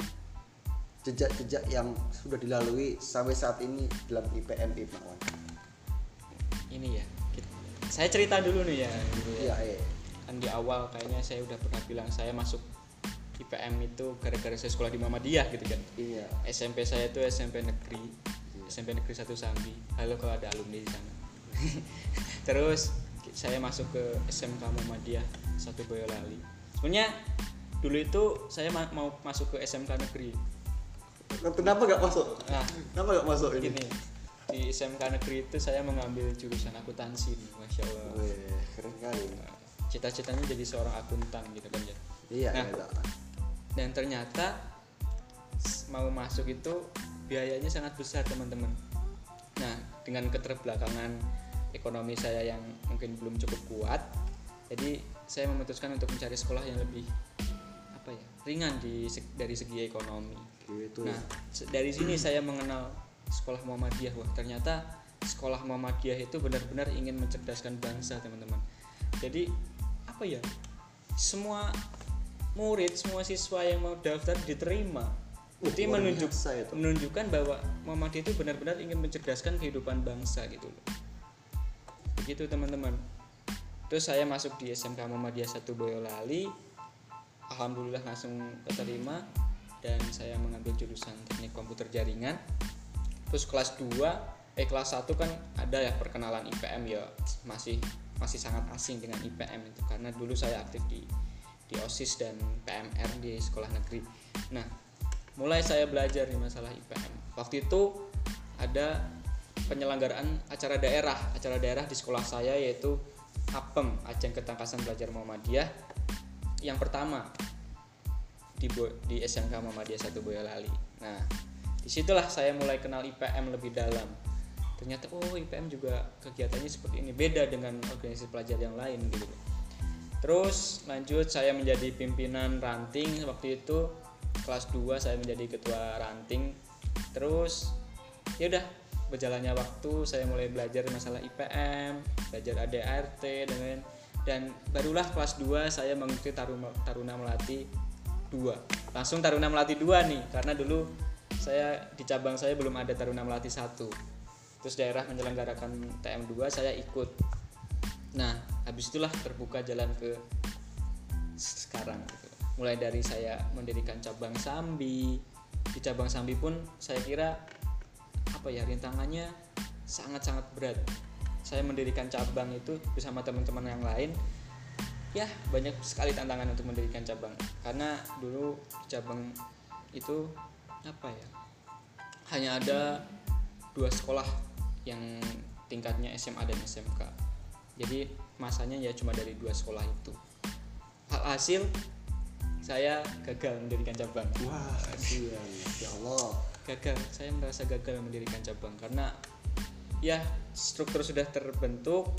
jejak-jejak yang sudah dilalui sampai saat ini dalam IPM Imawan. Ini ya. kita- saya cerita dulu nih ya. Gitu ya. Iya, iya. Kan di awal kayaknya saya udah pernah bilang saya masuk IPM itu gara-gara saya sekolah di Muhammadiyah gitu kan. Iya. SMP saya itu SMP negeri SMP negeri 1 Sambi halo kalau ada alumni di sana terus saya masuk ke SMK Muhammadiyah satu Boyolali sebenarnya dulu itu saya ma- mau masuk ke SMK negeri Kenapa nggak masuk? nah Kenapa nggak masuk ini? gini di SMK negeri itu saya mengambil jurusan akuntansi masya Allah Wih, keren kali. cita-citanya jadi seorang akuntan gitu kan ya Iya, Nah. iya. dan ternyata mau masuk itu biayanya sangat besar teman-teman nah dengan keterbelakangan ekonomi saya yang mungkin belum cukup kuat. Jadi saya memutuskan untuk mencari sekolah yang lebih apa ya ringan di dari segi ekonomi. Gitu. nah dari sini saya mengenal sekolah Muhammadiyah. Wah ternyata sekolah Muhammadiyah itu benar-benar ingin mencerdaskan bangsa teman-teman. Jadi apa ya semua murid semua siswa yang mau daftar diterima. Uh, jadi menunjuk menunjukkan bahwa Muhammadiyah itu benar-benar ingin mencerdaskan kehidupan bangsa gitu loh begitu teman-teman terus saya masuk di SMK Muhammadiyah 1 Boyolali alhamdulillah langsung keterima dan saya mengambil jurusan teknik komputer jaringan terus kelas 2 eh kelas 1 kan ada ya perkenalan IPM ya masih masih sangat asing dengan IPM itu karena dulu saya aktif di di OSIS dan PMR di sekolah negeri. Nah, mulai saya belajar nih masalah IPM. Waktu itu ada penyelenggaraan acara daerah, acara daerah di sekolah saya yaitu APEM, Ajang Ketangkasan Belajar Muhammadiyah yang pertama di Bo- di SMK Muhammadiyah 1 Boyolali. Nah, di situlah saya mulai kenal IPM lebih dalam. Ternyata oh IPM juga kegiatannya seperti ini, beda dengan organisasi pelajar yang lain gitu. Terus lanjut saya menjadi pimpinan ranting waktu itu kelas 2 saya menjadi ketua ranting. Terus ya udah berjalannya waktu saya mulai belajar masalah IPM, belajar ADART dan lain dan barulah kelas 2 saya mengikuti Taruna, Taruna Melati 2. Langsung Taruna Melati 2 nih karena dulu saya di cabang saya belum ada Taruna Melati 1. Terus daerah menyelenggarakan TM2 saya ikut. Nah, habis itulah terbuka jalan ke sekarang gitu. Mulai dari saya mendirikan cabang Sambi. Di cabang Sambi pun saya kira apa ya rintangannya sangat-sangat berat. Saya mendirikan cabang itu bersama teman-teman yang lain. Ya, banyak sekali tantangan untuk mendirikan cabang. Karena dulu cabang itu apa ya? Hanya ada dua sekolah yang tingkatnya SMA dan SMK. Jadi masanya ya cuma dari dua sekolah itu. Hasil saya gagal mendirikan cabang. Wah, kasihan. Ya Allah. Gagal, saya merasa gagal mendirikan cabang karena ya struktur sudah terbentuk,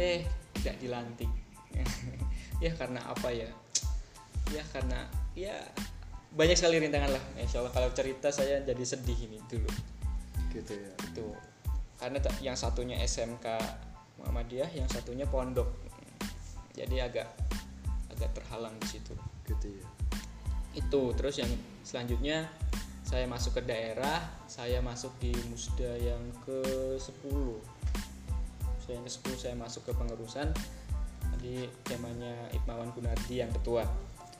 eh tidak dilantik. ya karena apa ya? Ya karena ya banyak sekali rintangan lah. Insya Allah kalau cerita saya jadi sedih ini dulu Gitu ya. itu karena yang satunya SMK Muhammadiyah yang satunya pondok jadi agak agak terhalang di situ Gitu ya. itu terus yang selanjutnya saya masuk ke daerah saya masuk di musda yang ke 10 saya yang ke 10 saya masuk ke pengurusan. Di zamannya Iqmawan Gunardi yang ketua.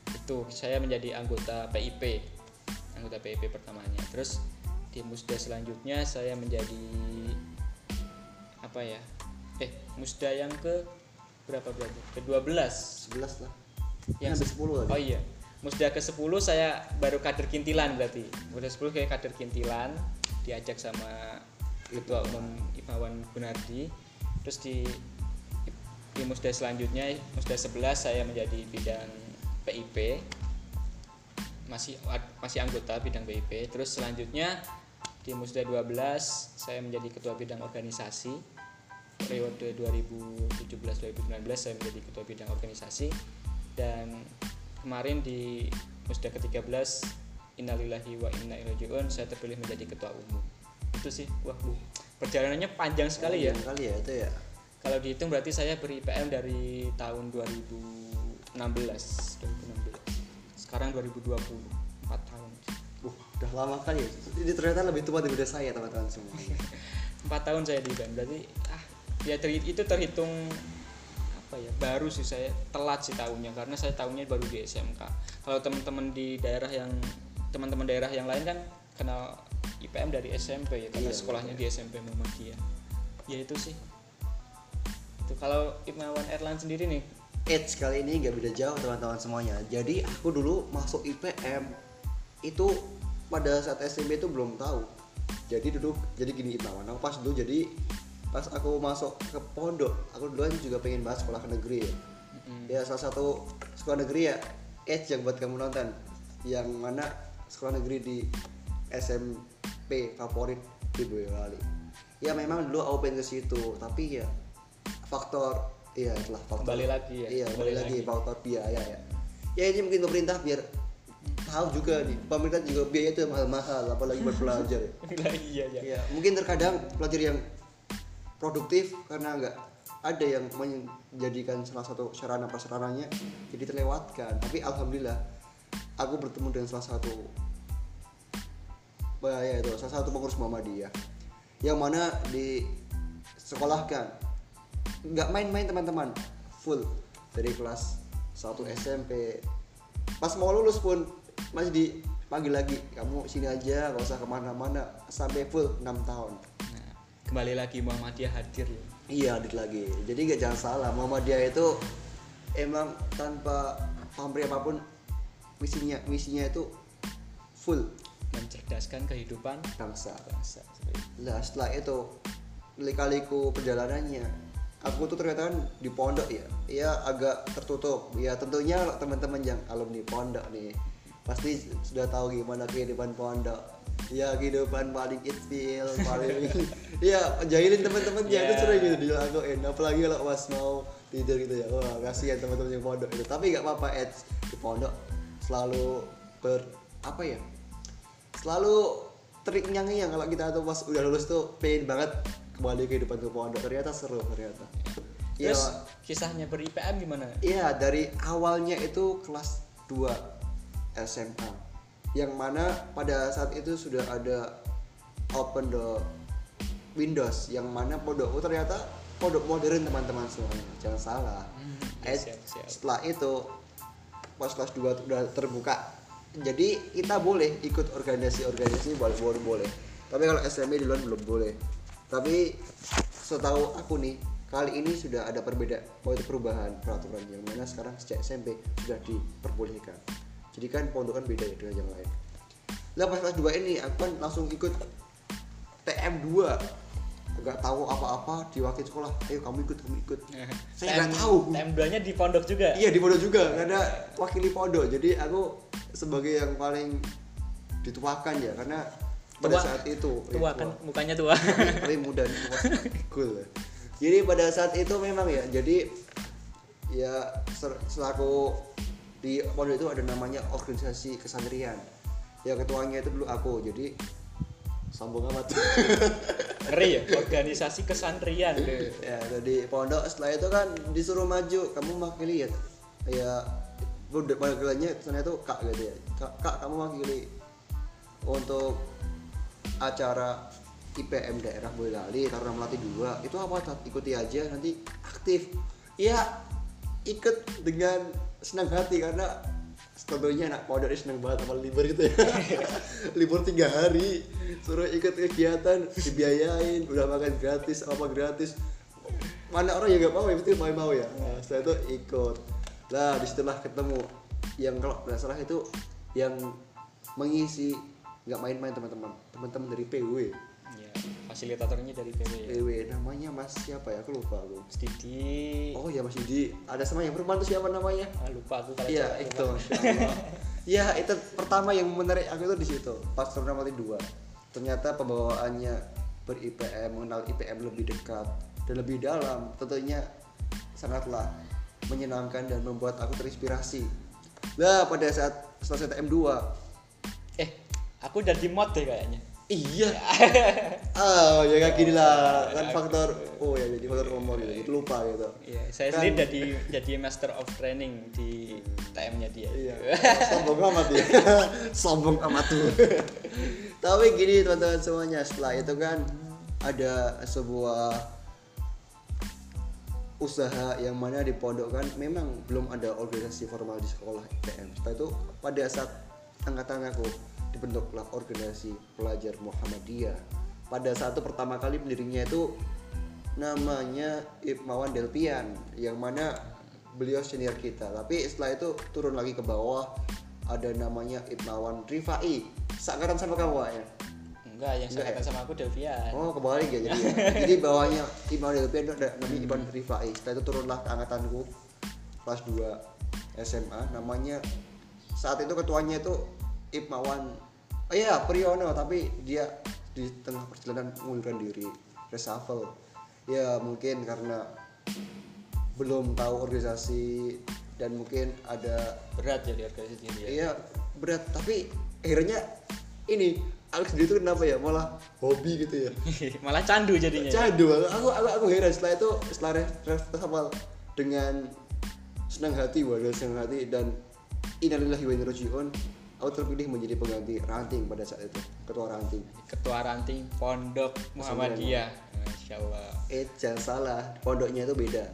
Itu saya menjadi anggota PIP anggota PIP pertamanya. Terus di musda selanjutnya saya menjadi apa ya eh musda yang ke berapa berarti? Ke 12 11 lah. Yang ada 10 lagi. Oh iya, Musda ke-10 saya baru kader kintilan berarti. Musda 10 kayak kader kintilan diajak sama Ketua Umum Imawan Gunardi. Terus di di Musda selanjutnya Musda 11 saya menjadi bidang PIP. Masih masih anggota bidang PIP. Terus selanjutnya di Musda 12 saya menjadi ketua bidang organisasi periode 2017-2019 saya menjadi ketua bidang organisasi dan kemarin di musda ke-13 innalillahi wa inna ilaihi rajiun saya terpilih menjadi ketua umum itu sih wah bu perjalanannya panjang sekali ya Panjang Kali ya itu ya. kalau dihitung berarti saya beri IPM dari tahun 2016 2016 sekarang 2020 4 tahun Uh, udah lama kali ya. Ini ternyata lebih tua daripada saya teman-teman semua. 4 tahun saya di IPM berarti ah ya itu terhitung apa ya baru sih saya telat sih tahunnya karena saya tahunnya baru di SMK kalau teman-teman di daerah yang teman-teman daerah yang lain kan kenal IPM dari SMP ya karena Iya, sekolahnya iya. di SMP Muhammadiyah ya itu sih itu kalau Imawan Erlan sendiri nih Eits kali ini nggak beda jauh teman-teman semuanya. Jadi aku dulu masuk IPM itu pada saat SMP itu belum tahu. Jadi duduk jadi gini Imawan. Aku pas dulu jadi pas aku masuk ke pondok, aku duluan juga pengen bahas sekolah negeri ya. Ya salah satu sekolah negeri ya Eits yang buat kamu nonton. Yang mana sekolah negeri di SMP favorit di Boyolali. Ya memang dulu aku pengen ke situ, tapi ya faktor iya itulah faktor Kembali lagi ya, iya kembali kembali lagi lagi. faktor biaya ya ya ini mungkin pemerintah biar tahu juga nih pemerintah juga biaya itu mahal-mahal apalagi buat pelajar ya. Lah, iya ya ya mungkin terkadang pelajar yang produktif karena nggak ada yang menjadikan salah satu sarana prasarananya jadi terlewatkan. Tapi alhamdulillah aku bertemu dengan salah satu bah, ya itu salah satu pengurus Muhammadiyah yang mana disekolahkan. Nggak main-main teman-teman. Full. Dari kelas 1 SMP pas mau lulus pun masih dipanggil lagi. Kamu sini aja nggak usah ke mana-mana. Sampai full 6 tahun kembali lagi Muhammadiyah hadir ya Iya, adit lagi. Jadi gak jangan salah, Muhammadiyah itu emang tanpa pamrih apa pun misinya misinya itu full mencerdaskan kehidupan bangsa. bangsa. Lah setelah itu kali-kaliku perjalanannya aku tuh ternyata kan di pondok ya ya agak tertutup ya tentunya teman-teman yang alumni pondok nih pasti sudah tahu gimana kehidupan pondok ya kehidupan paling itfil paling ya jahilin teman-temannya itu Ya. sering gitu dilakuin apalagi kalau pas mau tidur gitu ya. Wah kasihan teman-teman yang pondok itu. Tapi nggak apa-apa Eds di pondok selalu ber apa ya selalu terngiang-ngiang kalau kita tuh pas udah lulus tuh pengen banget kembali ke kehidupan ke pondok. Ternyata seru ternyata. Ya terus kisahnya ber IPM gimana? Iya dari awalnya itu kelas 2 SMA yang mana pada saat itu sudah ada open the Windows yang mana pondokku ternyata pondok modern teman-teman semuanya. Jangan salah. Hmm, Eh, siap, siap. setelah itu pas kelas 2 udah terbuka jadi kita boleh ikut organisasi-organisasi boleh boleh boleh. Tapi kalau SMA di luar belum boleh. Tapi setahu aku nih kali ini sudah ada perbedaan perubahan peraturan yang mana sekarang sejak SMP sudah diperbolehkan jadi kan pondok kan beda ya dengan yang lain lah pas kelas 2 ini aku kan langsung ikut TM2 nggak tahu apa-apa di wakil sekolah ayo kamu ikut kamu ikut saya nggak tahu Time 2 nya di pondok juga Iya di pondok juga, ada wakili pondok. Jadi aku sebagai yang paling dituakan ya, karena pada Tua. saat itu tua iya, kan mukanya tua Tapi- tapi muda nih, tua. cool. ya. Jadi pada saat itu memang ya, jadi ya selaku di pondok itu ada namanya organisasi kesandrian. Ya ketuanya itu dulu aku, jadi sombong amat. ngeri ya organisasi kesandrian deh ya jadi pondok setelah itu kan disuruh maju kamu mewakili ya ya udah panggilannya sana itu kak gitu ya kak, kak kamu mewakili untuk acara IPM daerah Boyolali Taruna Melati 2 itu apa Tat? ikuti aja nanti aktif ya ikut dengan senang hati karena tentunya anak pondok ini senang banget sama libur gitu ya. Libur tiga hari suruh ikut kegiatan dibiayain udah makan gratis apa gratis. Mana orang yang gak mau ya betul mau mau ya. Nah, setelah itu ikut. Lah di situlah ketemu. Yang kalau nggak salah itu yang mengisi nggak main-main teman-teman teman-teman dari PW ya fasilitatornya dari PW ya PW namanya Mas siapa ya aku lupa aku Mas Didi oh ya Mas Didi ada sama yang perempuan tuh siapa namanya ah, lupa aku kalau Iya itu. Iya itu pertama yang menarik aku itu di situ pas Taruna Mati dua. Ternyata pembawaannya ber IPM mengenal IPM lebih dekat dan lebih dalam. Tentunya sangatlah menyenangkan dan membuat aku terinspirasi. Lah pada saat selesai TM 2 eh aku udah di mod deh kayaknya Iya. ah ya kayak gini lah kan faktor oh ya jadi faktor umur gitu, jadi lupa gitu. Iya, saya Kan- sendiri jadi jadi master of training di TM-nya dia. Iya. Sombong amat ya. Sombong amat tuh. Tapi gini teman-teman semuanya, setelah itu kan ada sebuah usaha yang mana di pondok kan memang belum ada organisasi formal di sekolah IPM. Setelah itu pada saat angkatan aku dibentuklah organisasi pelajar Muhammadiyah. Pada saat itu pertama kali pendirinya itu namanya Ibmawan Delpian yang mana beliau senior kita tapi setelah itu turun lagi ke bawah ada namanya Ibmawan Rifai seangkatan sama kamu ya Enggak, yang Enggak seangkatan sama aku Delvian. oh kebalik ya jadi ya. jadi bawahnya Ibmawan Delpian itu ada namanya Ibmawan Rifai setelah itu turunlah ke angkatanku kelas 2 SMA namanya saat itu ketuanya itu Ibmawan oh iya Priyono tapi dia di tengah perjalanan mengundurkan diri. Reshuffle. Ya mungkin karena belum tahu organisasi dan mungkin ada Berat jadi organisasi sendiri ya. iya berat. Tapi akhirnya ini Alex sendiri itu kenapa ya? Malah hobi gitu ya? Malah candu jadinya. candu. Aku aku aku heran setelah itu setelah reshuffle dengan senang hati waduh senang hati dan innalillahi wa inna ilaihi raji'un aku terpilih menjadi pengganti ranting pada saat itu. Ketua ranting. Ketua ranting Pondok Muhammadiyah. Masya Allah. eh jangan salah. Pondoknya itu beda.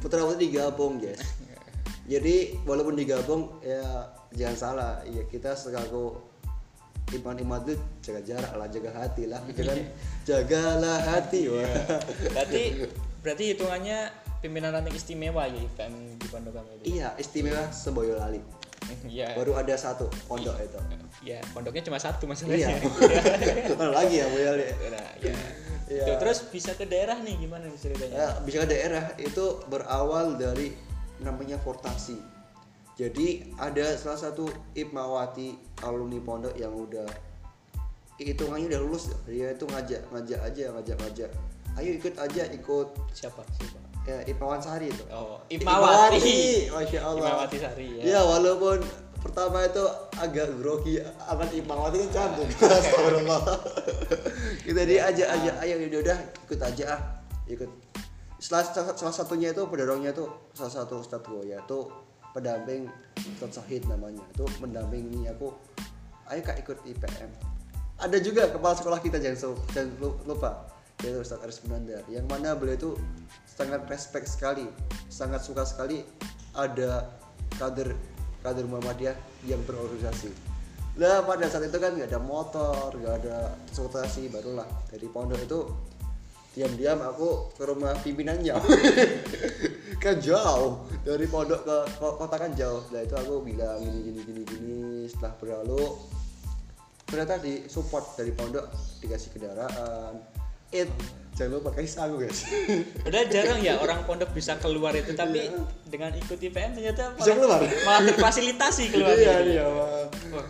Putra putri digabung guys. Jadi walaupun digabung ya jangan salah. Ya kita selaku iman iman itu jaga jarak lah jaga hati lah jangan jagalah hati. Wah. Berarti berarti hitungannya pimpinan ranting istimewa ya IPM di pondok kamu itu iya istimewa Seboyolali iya. Baru ada satu pondok itu. Ya pondoknya cuma satu iya. Masalahnya mana lagi ya nah, ya Iya. Tuh, terus bisa ke daerah nih gimana ceritanya? Ya, bisa ke daerah. Itu berawal dari namanya portasi. Jadi ada salah satu Ipmawati alumni pondok yang udah hitungannya udah lulus. Dia itu ngajak ngajak aja ngajak ngajak ayo ikut aja ikut. Siapa? Siapa ya Ipmawan Sari itu. Oh Ipmawati Masya Allah. Ipmawati Sari ya, ya walaupun pertama itu agak grogi amat Ipmawati kan cantik. Astagfirullah. Kita dia ajak aja ayo udah udah ikut aja ah. Ikut. Salah, salah, satunya itu pendorongnya tuh salah satu Ustadz Goya tuh pendamping Ustadz Sahid namanya. Itu mendampingi aku ayo kak ikut IPM ada juga kepala sekolah kita jangan, jangan lu- lupa yaitu Ustadz Aris Munandar. Yang mana beliau itu sangat respect sekali sangat suka sekali ada kader kader Muhammadiyah yang berorganisasi. Lah pada saat itu kan nggak ada motor nggak ada transportasi barulah. Dari pondok itu diam-diam aku ke rumah pimpinannya kan jauh. Dari pondok ke ko- kota kan jauh. Nah itu aku bilang gini gini gini gini. Setelah berlalu ternyata di support dari pondok dikasih kendaraan it jangan lupa kasih sagu guys. Udah jarang ya orang pondok bisa keluar itu tapi Iya. dengan ikut IPM ternyata Bisa keluar. malah terfasilitasi keluar iya iya Wah. Wah,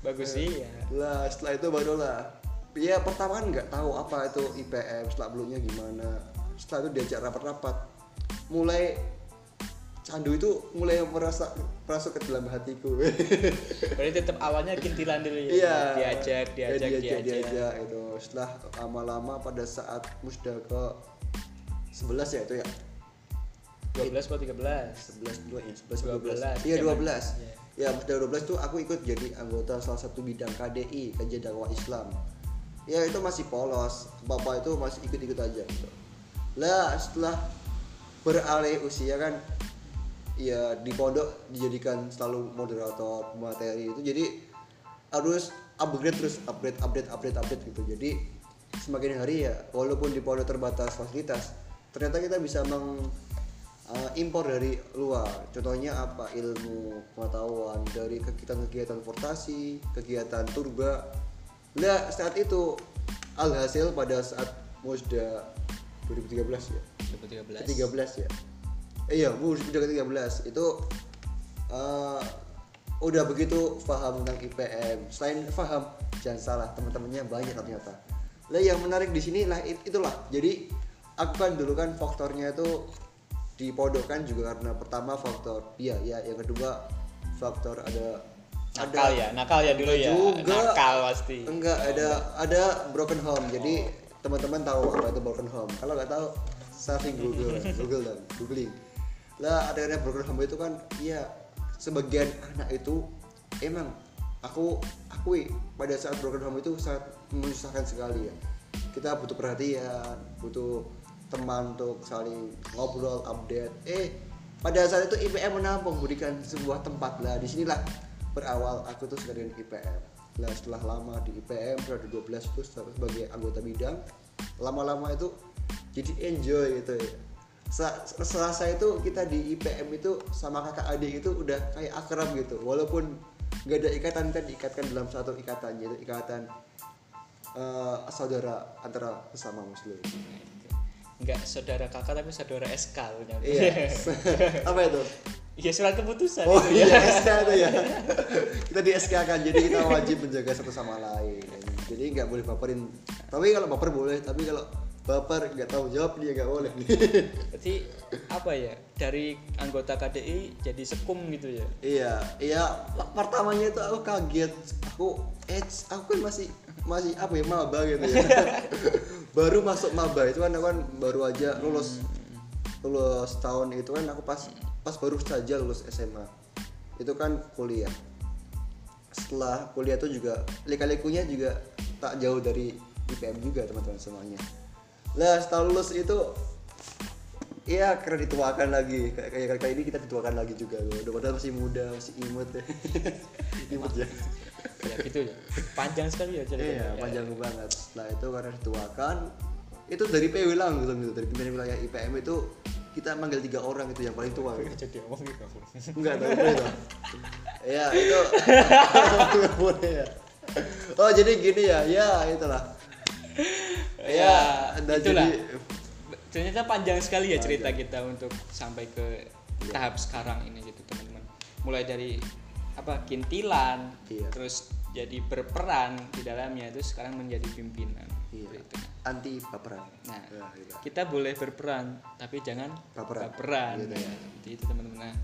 bagus sih ya. Lah setelah itu barulah ya pertama kan nggak tahu apa itu IPM setelah belumnya gimana. Setelah itu diajak rapat-rapat. Mulai candu itu mulai merasa merasuk ke dalam hatiku. Berarti tetap awalnya kintilan dulu ya? Iya. Diajak Ya, diajak diajak, diajak, diajak itu setelah lama-lama pada saat musda ke 11 ya itu ya? 12 atau 13 11 dua ya 11 12 12, iya zaman. 12 ya musda 12 tuh aku ikut jadi anggota salah satu bidang KDI kajian dakwah Islam. Ya itu masih polos. Bapak itu masih ikut-ikut aja gitu. Lah setelah beralih usia kan ya di pondok dijadikan selalu moderator materi itu. Jadi harus upgrade terus upgrade update update update gitu. Jadi semakin hari ya walaupun di pondok terbatas fasilitas ternyata kita bisa meng uh, impor dari luar. Contohnya apa? Ilmu pengetahuan dari kegiatan-kegiatan portasi kegiatan turba. Nah saat itu alhasil pada saat musda 2013 ya? 2013 ke-13 ya iya bu udah ke-13 itu eh, udah begitu paham tentang IPM selain paham jangan salah teman-temannya banyak ternyata. Lah yang menarik di sini lah it- itulah. Jadi aku kan dulu kan faktornya itu di pondok kan juga karena pertama faktor iya ya yang kedua faktor ada nakal ya nakal ya dulu ya. juga nakal pasti. enggak ada ada broken home. Jadi teman-teman tahu apa itu broken home. Kalau nggak tahu searching Google Google dan googling lah ada broken home itu kan iya sebagian anak itu emang aku akui pada saat broken home itu sangat menyusahkan sekali ya. Kita butuh perhatian butuh teman untuk saling ngobrol update. Eh pada saat itu IPM menampung memberikan sebuah tempat lah. Di sinilah berawal aku tuh sekalian IPM lah setelah lama di IPM periode 12 itu sebagai anggota bidang lama-lama itu jadi enjoy gitu ya selasa itu kita di IPM itu sama kakak adik itu udah kayak akrab gitu. Walaupun nggak ada ikatan kan diikatkan dalam satu ikatan yaitu ikatan eh, saudara antara sesama muslim. Enggak saudara kakak tapi saudara SK iya. Apa itu? Iya surat keputusan. Oh itu ya iya SK itu ya. Kita di SK kan jadi kita wajib menjaga satu sama lain. Jadi nggak boleh baperin. Tapi kalau baper boleh tapi kalau baper nggak tahu jawab dia nggak boleh berarti apa ya dari anggota KDI jadi sekum gitu ya Iya, iya. Pertamanya itu aku kaget. Aku, eh, aku kan masih masih apa ya maba gitu ya. baru masuk maba itu kan aku kan baru aja lulus lulus tahun itu kan aku pas pas baru saja lulus SMA. Itu kan kuliah. Setelah kuliah itu juga lika-likunya juga tak jauh dari IPM juga teman-teman semuanya. Lah setelah lulus itu Iya, karena dituakan lagi. Kayak kayak kali ini kita dituakan lagi juga loh. Udah padahal masih muda, masih imut ya. imut ya. ya gitu ya panjang sekali ya ceritanya Iya, Ya. panjang banget. Setelah itu karena dituakan, itu dari PW langsung gitu dari pimpinan wilayah IPM itu kita manggil tiga orang itu yang paling tua gitu. jadi ngomong gitu enggak tahu boleh toh ya itu boleh ya oh jadi gini ya ya itulah ya dan itulah. jadi ternyata panjang sekali ya cerita Panjang. kita untuk sampai ke tahap sekarang ini gitu teman-teman mulai dari apa kintilan Iya. terus jadi berperan di dalamnya terus sekarang menjadi pimpinan Iya. Itu. anti baperan Nah, Ya, gitu. kita boleh berperan tapi jangan Baperan. Gitu ya. Seperti itu teman-teman nah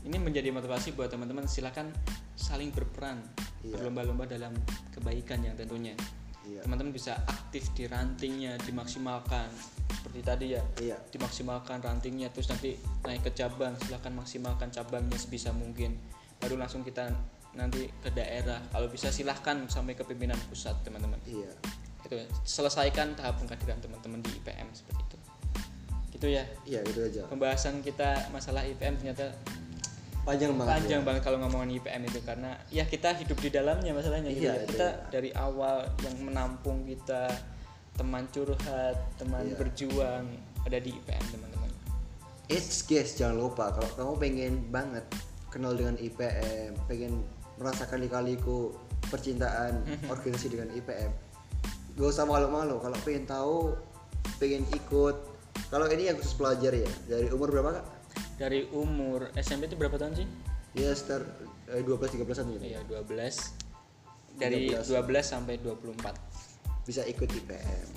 ini menjadi motivasi buat teman-teman silakan saling berperan Iya. berlomba-lomba dalam kebaikan yang tentunya Iya. teman-teman bisa aktif di rantingnya dimaksimalkan. Seperti tadi ya Iya. dimaksimalkan rantingnya terus nanti naik ke cabang silahkan maksimalkan cabangnya sebisa mungkin. Baru langsung kita nanti ke daerah. Kalau bisa silahkan sampai ke pimpinan pusat teman-teman. Iya. Itu selesaikan tahap pengkaderan teman-teman di IPM seperti itu. Gitu ya. Iya gitu aja. Pembahasan kita masalah IPM ternyata panjang banget panjang ya. banget kalau ngomongin IPM itu karena ya kita hidup di dalamnya masalahnya gitu Iya, ya. iya. kita dari awal yang menampung kita teman curhat teman Iya. berjuang ada di IPM teman-teman It's guys jangan lupa kalau kamu pengen banget kenal dengan IPM, pengen merasakan lika-liku percintaan organisasi dengan IPM. Gak usah malu-malu kalau pengen tahu, pengen ikut. Kalau ini yang khusus pelajar ya, dari umur berapa kak? Dari umur SMP itu berapa tahun sih Ya sekitar eh, 12-13an gitu. Iya 12 dari 13. 12 sampai 24 Bisa ikut IPM.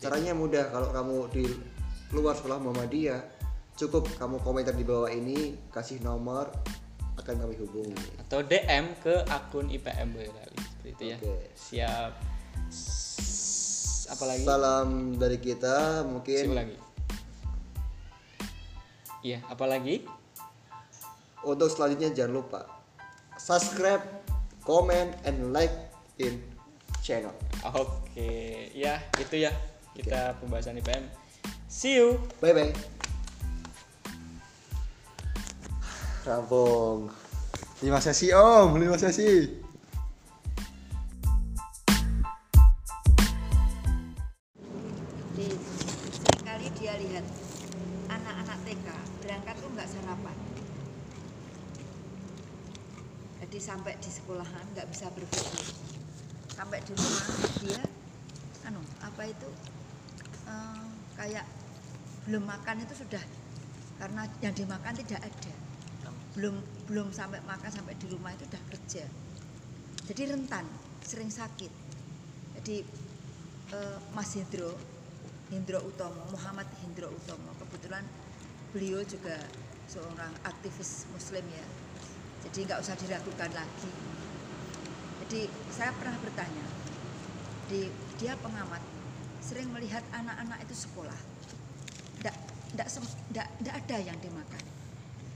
Caranya mudah kalau kamu di luar sekolah Muhammadiyah, cukup kamu komentar di bawah ini, kasih nomor, akan kami hubungi. atau DM ke akun IPM seperti itu ya Oke. siap apalagi Salam dari kita mungkin Siapa lagi iya apalagi untuk selanjutnya jangan lupa subscribe, comment, and like in channel. oke ya itu ya kita pembahasan IPM see you Bye bye. Rampung. 5 sesi om, 5 sesi. Jadi sampai di sekolahan nggak bisa berpikir. Sampai di rumah dia anu apa itu eh, kayak belum makan itu sudah. Karena yang dimakan tidak ada. Belum belum sampai makan sampai di rumah itu udah kerja. Jadi rentan sering sakit. Jadi eh, Mas Hendro Hendro Utomo Muhammad Hendro Utomo kebetulan beliau juga seorang aktivis Muslim ya jadi nggak usah diragukan lagi. Jadi saya pernah bertanya di dia pengamat sering melihat anak-anak itu sekolah. Nggak ada yang dimakan.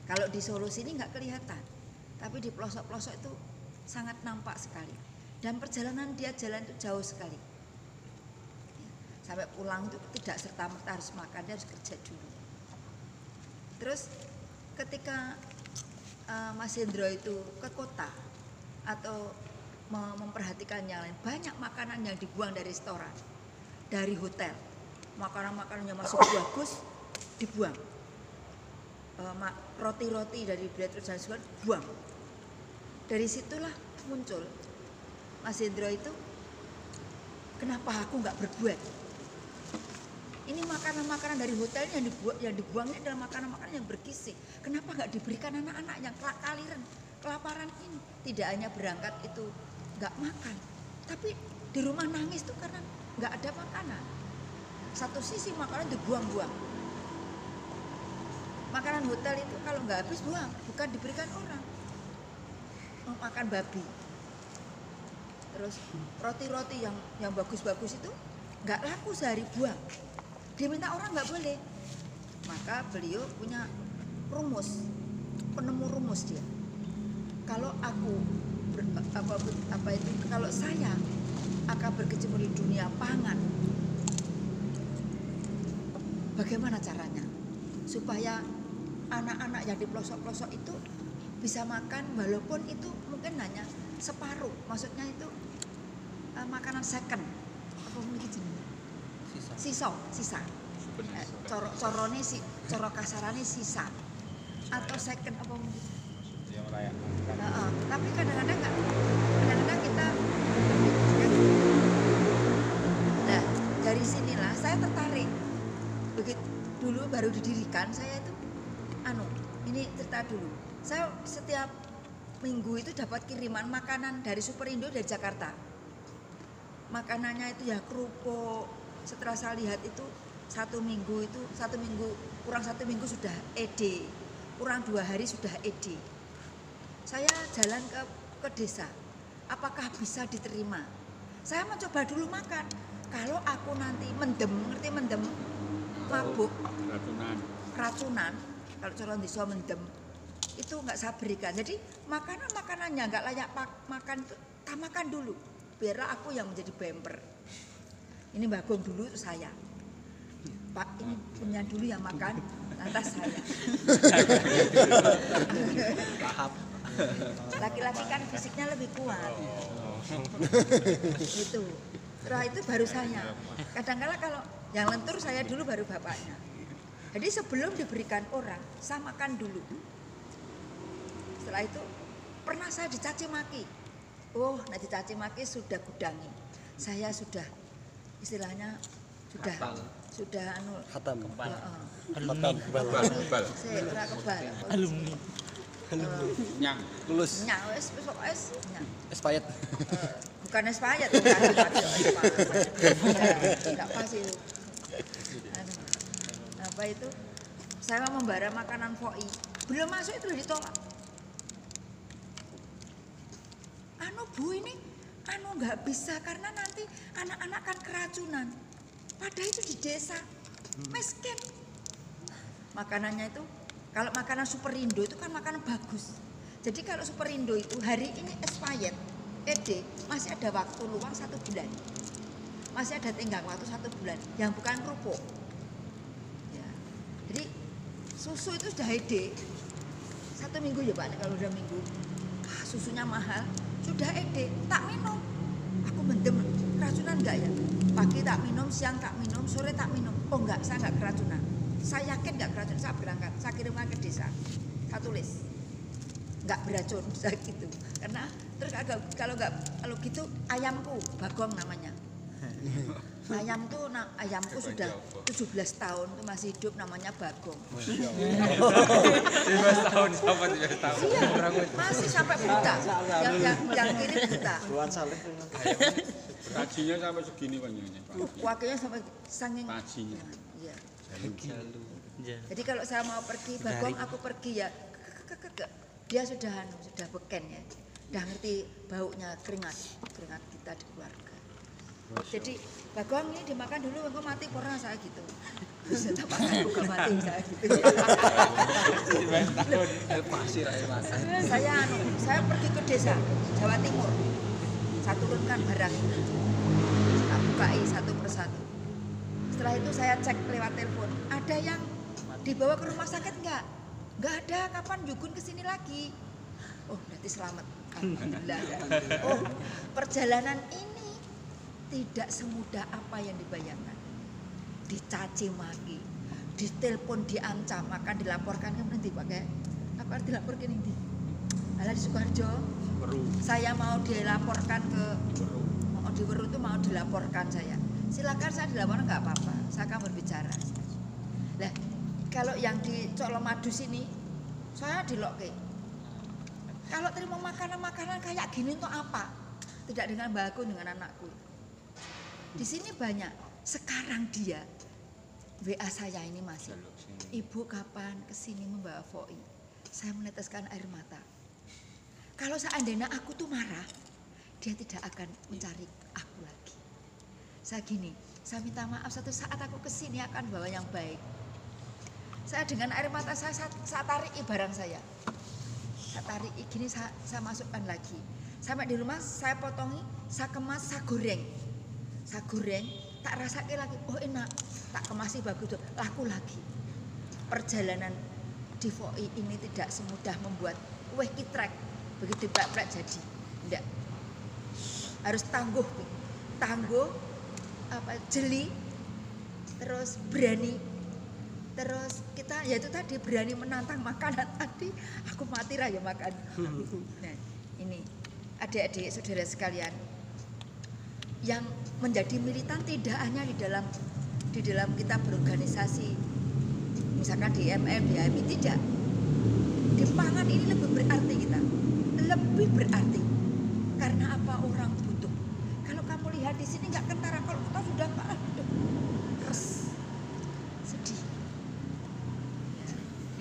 Kalau di Solo sini nggak kelihatan tapi di pelosok-pelosok itu sangat nampak sekali. Dan perjalanan dia jalan itu jauh sekali. Sampai pulang itu tidak serta merta harus makan dia harus kerja dulu. Terus ketika eh, Mas Hendro itu ke kota atau me- memperhatikan yang lain. Banyak makanan yang dibuang dari restoran dari hotel. Makanan-makanan yang masih bagus dibuang. Eh, roti-roti dari Root dan Sugar buang. Dari situlah muncul Mas Hendro itu kenapa aku nggak berbuat ini makanan-makanan dari hotel yang dibuang yang dibuang ini adalah makanan-makanan yang bergizi. Kenapa nggak diberikan anak-anak yang kelak kaliran kelaparan ini? Tidak hanya berangkat itu nggak makan tapi di rumah nangis tuh karena nggak ada makanan. Satu sisi makanan dibuang-buang. Makanan hotel itu kalau nggak habis buang bukan diberikan orang. Mau makan babi. Terus roti-roti yang yang bagus-bagus itu nggak laku sehari buang dia minta orang nggak boleh. Maka beliau punya rumus penemu rumus dia. Kalau aku ber- apa, apa itu kalau saya akan berkecimpung di dunia pangan bagaimana caranya? Supaya anak-anak yang di pelosok-pelosok itu bisa makan walaupun itu mungkin hanya separuh. Maksudnya itu eh, makanan second. Apa mungkin sisa sisa. Eh, coro corone si coro kasarane sisa. Atau second apa mungkin. Heeh, tapi kadang-kadang nggak. Kadang-kadang kita nah dari sinilah saya tertarik. Begitu dulu baru didirikan saya itu anu ini cerita dulu. Saya setiap minggu itu dapat kiriman makanan dari Superindo dari Jakarta. Makanannya itu ya kerupuk setelah saya lihat itu satu minggu itu satu minggu kurang satu minggu sudah ED kurang dua hari sudah ED saya jalan ke ke desa. Apakah bisa diterima? Saya mencoba dulu makan. Kalau aku nanti mendem ngerti mendem? Mabuk. Racunan. racunan kalau calon desa mendem itu nggak saya berikan. Jadi makanan makanannya nggak layak pak- makan itu tak makan dulu. Biarlah aku yang menjadi bemper ini bagong dulu saya. Pak ini punya dulu yang makan lantas saya. Tahap. Laki-laki kan fisiknya lebih kuat. Gitu. Setelah itu baru saya. Kadang-kala kalau yang lentur saya dulu baru bapaknya. Jadi sebelum diberikan orang saya makan dulu. Setelah itu pernah saya dicaci maki. Oh nah dicaci maki sudah gudangi. Saya sudah istilahnya sudah Hafal. sudah anu Hatam. heeh. alumni Bal, bal. saya ora kebal. Alumni. Nyang. lulus. Nyak wis wis kok wis nyak expired Eh, bukan espayat bukan tapi espayat enggak pas itu. Anu, apa itu? Saya mau membara makanan foi belum masuk itu ditolak. Anu bu ini anu nggak bisa karena nanti anak-anak kan keracunan. Padahal itu di desa. Miskin. Makanannya itu kalau makanan Superindo itu kan makanan bagus. Jadi kalau Superindo itu hari ini expired ED masih ada waktu luang satu bulan. Masih ada tenggang waktu satu bulan. Yang bukan kerupuk. Ya. jadi susu itu sudah ED satu minggu ya pak kalau udah minggu. Ah, susunya mahal sudah ED tak minum. Aku mendem keracunan enggak ya? Pagi tak minum siang tak minum sore tak minum. Oh enggak saya enggak keracunan. Saya yakin enggak keracunan. Saya berangkat saya kirimkan ke desa. Saya tulis. Enggak beracun saya gitu. Karena terus agak kalau enggak kalau gitu ayamku bagong namanya ayam tuh na- ayamku sudah 17 tahun tuh masih hidup namanya bagong 15 tahun sama 13 tahun. Iya, masih sampai buta yang yang yang kiri buta Tuan Saleh. Tajinya sampai segini panjangnya. Pak. wakilnya sampai sanging Tajinya. Iya. jalu Jadi kalau saya mau pergi, Bagong aku pergi ya, dia sudah anu, sudah beken ya, udah ngerti baunya keringat, keringat kita di keluarga. Jadi Bagong ini dimakan dulu, engkau mati pernah saya gitu. Saya gitu. saya anu, saya pergi ke desa Jawa Timur. Saya turunkan barang ini. Bukai satu persatu. Setelah itu saya cek lewat telepon, ada yang dibawa ke rumah sakit enggak? Enggak ada, kapan ke sini lagi? Oh, berarti selamat. Alhamdulillah. Oh, perjalanan ini tidak semudah apa yang dibayangkan. Dicaci maki, ditelepon diancam, akan dilaporkan. Ke nanti pakai apa arti dilaporkan ini? Alah di Sukoharjo, saya mau dilaporkan ke mau di Weru itu mau dilaporkan saya. Silakan saya dilaporkan nggak apa-apa. Saya akan berbicara. Lah kalau yang di Colomadu sini saya diloke kalau terima makanan-makanan kayak gini untuk apa? Tidak dengan baku dengan anakku di sini banyak sekarang dia WA saya ini masih ibu kapan ke sini membawa foi saya meneteskan air mata kalau seandainya aku tuh marah, dia tidak akan mencari aku lagi. Saya gini, saya minta maaf satu saat aku ke sini akan bawa yang baik. Saya dengan air mata saya, saya, saya tarik barang saya. Saya tarik gini saya, saya masukkan lagi. Sampai di rumah saya potongi, saya kemas, saya goreng. Saya goreng, tak rasakan lagi, oh enak. Tak kemasi bagus, tuh, laku lagi. Perjalanan di VOI ini tidak semudah membuat kue kitrek begitu plek jadi enggak harus tangguh tangguh apa jeli terus berani terus kita ya itu tadi berani menantang makanan tadi aku mati lah ya makan nah ini adik-adik saudara sekalian yang menjadi militan tidak hanya di dalam di dalam kita berorganisasi misalkan di MM di HMI tidak. Di pangan ini lebih berarti kita lebih berarti. Karena apa orang butuh? Kalau kamu lihat di sini nggak kentara kalau kita sudah aduh res sedih.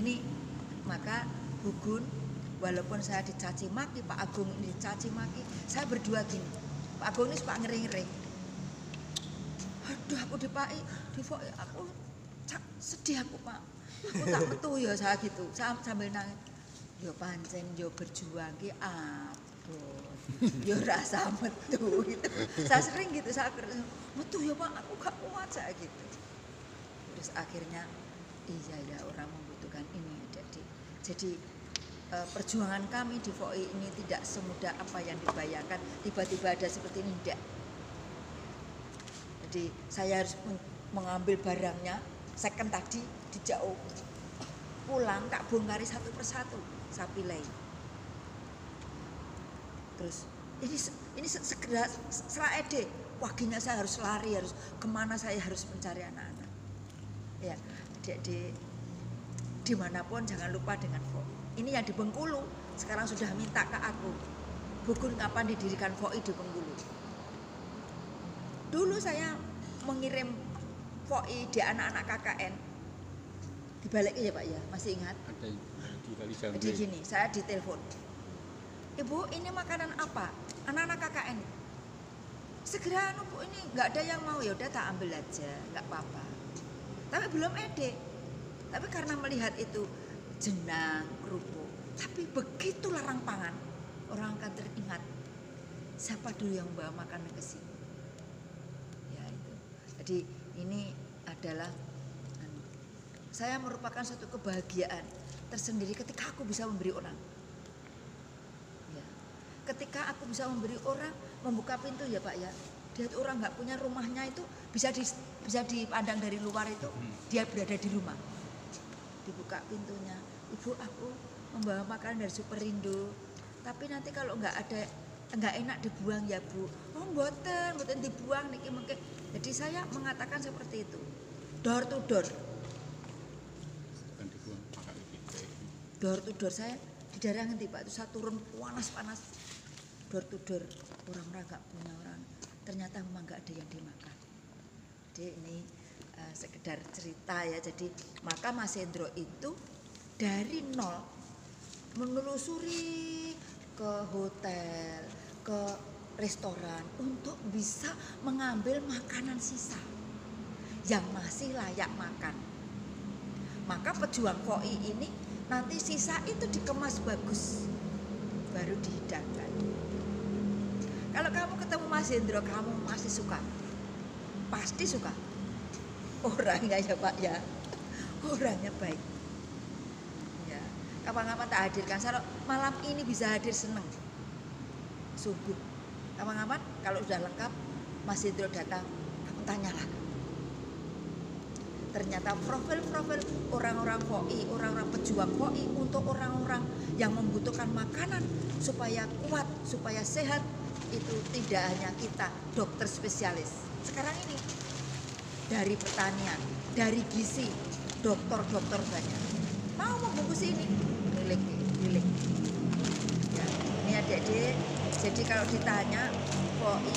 Ini maka Gugun walaupun saya dicaci maki Pak Agung ini dicaci maki saya berdua gini Pak Agung ini suka ngeri-ngeri aduh aku dipai di aku cak- sedih aku Pak. Aku tak metu ya saya gitu. Sam- sambil nangis. Yo pancen yo berjuang ki abot yo rasa metu gitu. Saya sering gitu saya metu ya Pak. Aku gak kuat saya gitu. Terus akhirnya iya ya orang membutuhkan ini adik-adik. Jadi eh, perjuangan kami di FOI ini tidak semudah apa yang dibayangkan. Tiba-tiba ada seperti ini tidak jadi saya harus men- mengambil barangnya. Second tadi dijauh. Pulang tak bongkari satu persatu saya pilih terus ini ini se- segera setelah ede waginya saya harus lari harus ke mana saya harus mencari anak-anak. Ya adik-adik di mana pun jangan lupa dengan FOI ini yang di Bengkulu sekarang sudah minta ke aku Bugun kapan didirikan FOI di Bengkulu dulu saya mengirim FOI di anak-anak KKN dibalik ya Pak ya masih ingat ada di kali jadi gini, saya ditelepon. Ibu, ini makanan apa? Anak-anak KKN. Segera anu Bu, ini nggak ada yang mau ya udah tak ambil aja, nggak apa-apa. Tapi belum ede. Tapi karena melihat itu jenang, kerupuk, tapi begitu larang pangan, orang akan teringat siapa dulu yang bawa makanan ke sini. Ya itu. Jadi ini adalah anu, saya merupakan suatu kebahagiaan tersendiri ketika aku bisa memberi orang. Ya. Ketika aku bisa memberi orang, membuka pintu ya Pak ya. Dia orang nggak punya rumahnya itu bisa di, bisa dipandang dari luar itu dia berada di rumah. Dibuka pintunya, ibu aku membawa makanan dari Superindo. Tapi nanti kalau nggak ada nggak enak dibuang ya bu. Oh mboten, mboten dibuang niki mungkin. Jadi saya mengatakan seperti itu. Door to door. door to door saya di daerah nanti pak itu saya turun panas panas door to door orang-orang nggak punya orang ternyata memang nggak ada yang dimakan jadi ini eh, sekedar cerita ya jadi maka Mas Hendro itu dari nol menelusuri ke hotel ke restoran untuk bisa mengambil makanan sisa yang masih layak makan. Maka pejuang koi ini nanti sisa itu dikemas bagus baru dihidangkan. Kalau kamu ketemu Mas Hendro kamu masih suka. Pasti suka. Orangnya ya Pak ya. Orangnya baik kapan-kapan tak hadirkan. Kalau malam ini bisa hadir seneng. Subuh. Kapan-kapan kalau sudah lengkap Mas Hendro datang. Kamu tanyalah ternyata profil-profil orang-orang FOI, orang-orang pejuang FOI untuk orang-orang yang membutuhkan makanan supaya kuat, supaya sehat itu tidak hanya kita dokter spesialis. Sekarang ini dari pertanian, dari gizi, dokter-dokter banyak. Mau membungkus ini, milik. Ya, ini adik-adik, jadi kalau ditanya FOI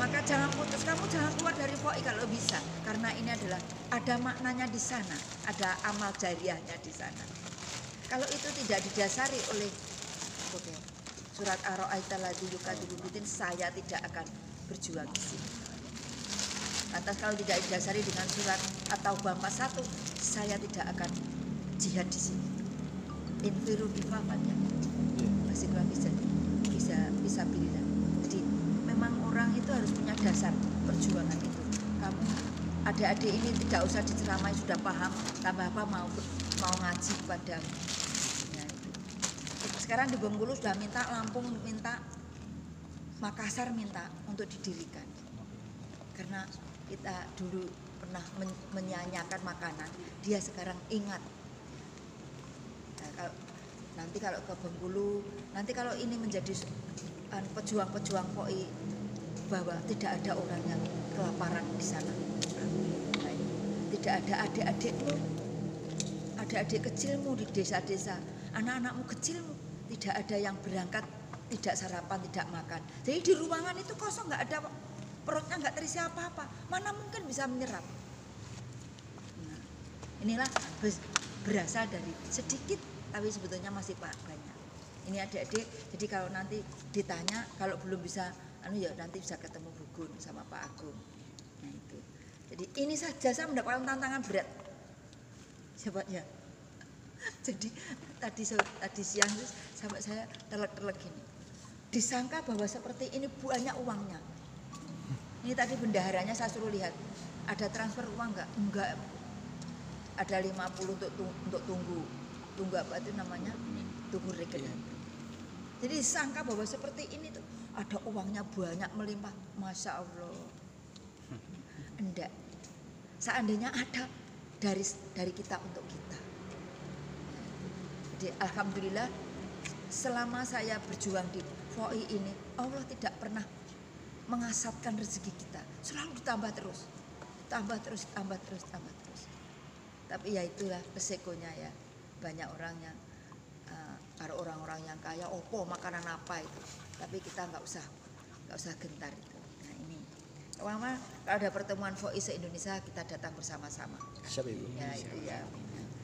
maka jangan putus. Kamu jangan keluar dari FOI kalau bisa. Karena ini adalah ada maknanya di sana. Ada amal jariahnya di sana. Kalau itu tidak didasari oleh oke surat ar-ra'aita ladzi yukadzibul bidin saya tidak akan berjuang di sini. Atas kalau tidak didasari dengan surat atau bampa satu saya tidak akan jihad di sini infiru bifafatnya masih kurang bisa bisa bisa bila jadi memang orang itu harus punya dasar perjuangan itu. Kamu adik-adik ini tidak usah diceramai sudah paham tambah apa mau mau ngaji padamu ya, sekarang di Bengkulu sudah minta Lampung minta Makassar minta untuk didirikan. Karena kita dulu pernah men- menyanyiakan makanan dia sekarang ingat nanti kalau ke Bengkulu nanti kalau ini menjadi pejuang-pejuang POI bahwa tidak ada orang yang kelaparan di sana. Tidak ada adik-adikmu adik-adik kecilmu di desa-desa anak-anakmu kecilmu tidak ada yang berangkat tidak sarapan tidak makan. Jadi di ruangan itu kosong nggak ada perutnya nggak terisi apa-apa. Mana mungkin bisa menyerap? Nah, inilah berasal dari sedikit tapi sebetulnya masih banyak. Ini adik-adik jadi kalau nanti ditanya kalau belum bisa anu ya nanti bisa ketemu Bugun sama Pak Agung. Nah itu. Jadi ini saja saya mendapatkan tantangan berat. Siapa ya? Jadi tadi tadi siang itu sampai saya telek-telek gini. Disangka bahwa seperti ini banyak uangnya. Ini tadi bendaharanya saya suruh lihat. Ada transfer uang enggak enggak ada 50 untuk untuk tunggu tunggu apa itu namanya? Tunggu rekening jadi disangka bahwa seperti ini tuh ada uangnya banyak melimpah. Masya allah. Enggak. Seandainya ada dari dari kita untuk kita. Jadi alhamdulillah selama saya berjuang di FOI ini Allah tidak pernah mengasapkan rezeki kita. Selalu ditambah terus. Tambah terus tambah terus tambah terus. Tapi ya itulah resikonya ya banyak orang yang eh, kalau orang-orang yang kaya opo makanan apa itu tapi kita nggak usah nggak usah gentar itu nah ini Mama, kalau ada pertemuan FOI se Indonesia kita datang bersama-sama Siap Ibu. ya itu ya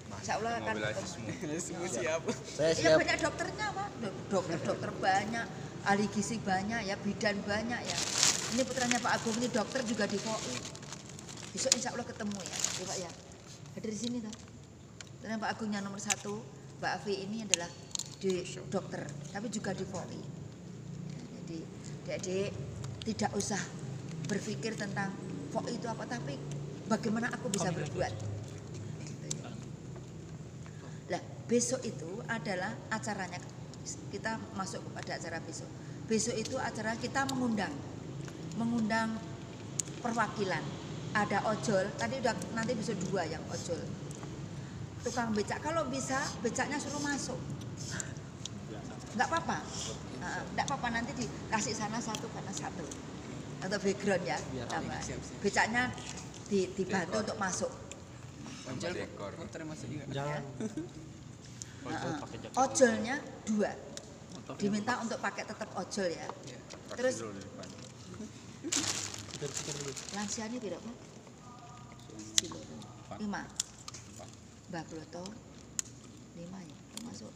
Insya Allah akan ketemu. Semua siap. Saya Iya siap. banyak dokternya pak, dokter-dokter banyak, ahli gizi banyak ya, bidan banyak ya. Ini putranya Pak Agung ini dokter juga di FOI. Besok insya Allah ketemu ya, ya Pak ya. Hadir di sini tuh. Karena Pak Agung yang nomor satu, Mbak Afi ini adalah di dokter, tapi juga di FOI. Jadi adik-adik tidak usah berpikir tentang FOI itu apa, tapi bagaimana aku bisa berbuat. Lah, besok itu adalah acaranya kita masuk kepada acara besok. Besok itu acara kita mengundang mengundang perwakilan. Ada ojol, tadi udah nanti besok dua yang ojol. Tukang becak kalau bisa becaknya suruh masuk. Nggak apa-apa. Nggak apa-apa nanti dikasih sana satu karena satu. Atau background ya. Biar tambah. siap. Becaknya di- dibantu untuk masuk. Ojol motor masuk juga. Jangan. Ojol Nah, pakai jaket ojolnya dua diminta untuk pakai tetap ojol ya Iya. terus Dulu di depan. lansia ini tidak pak Silo. lima mbak Broto lima ya termasuk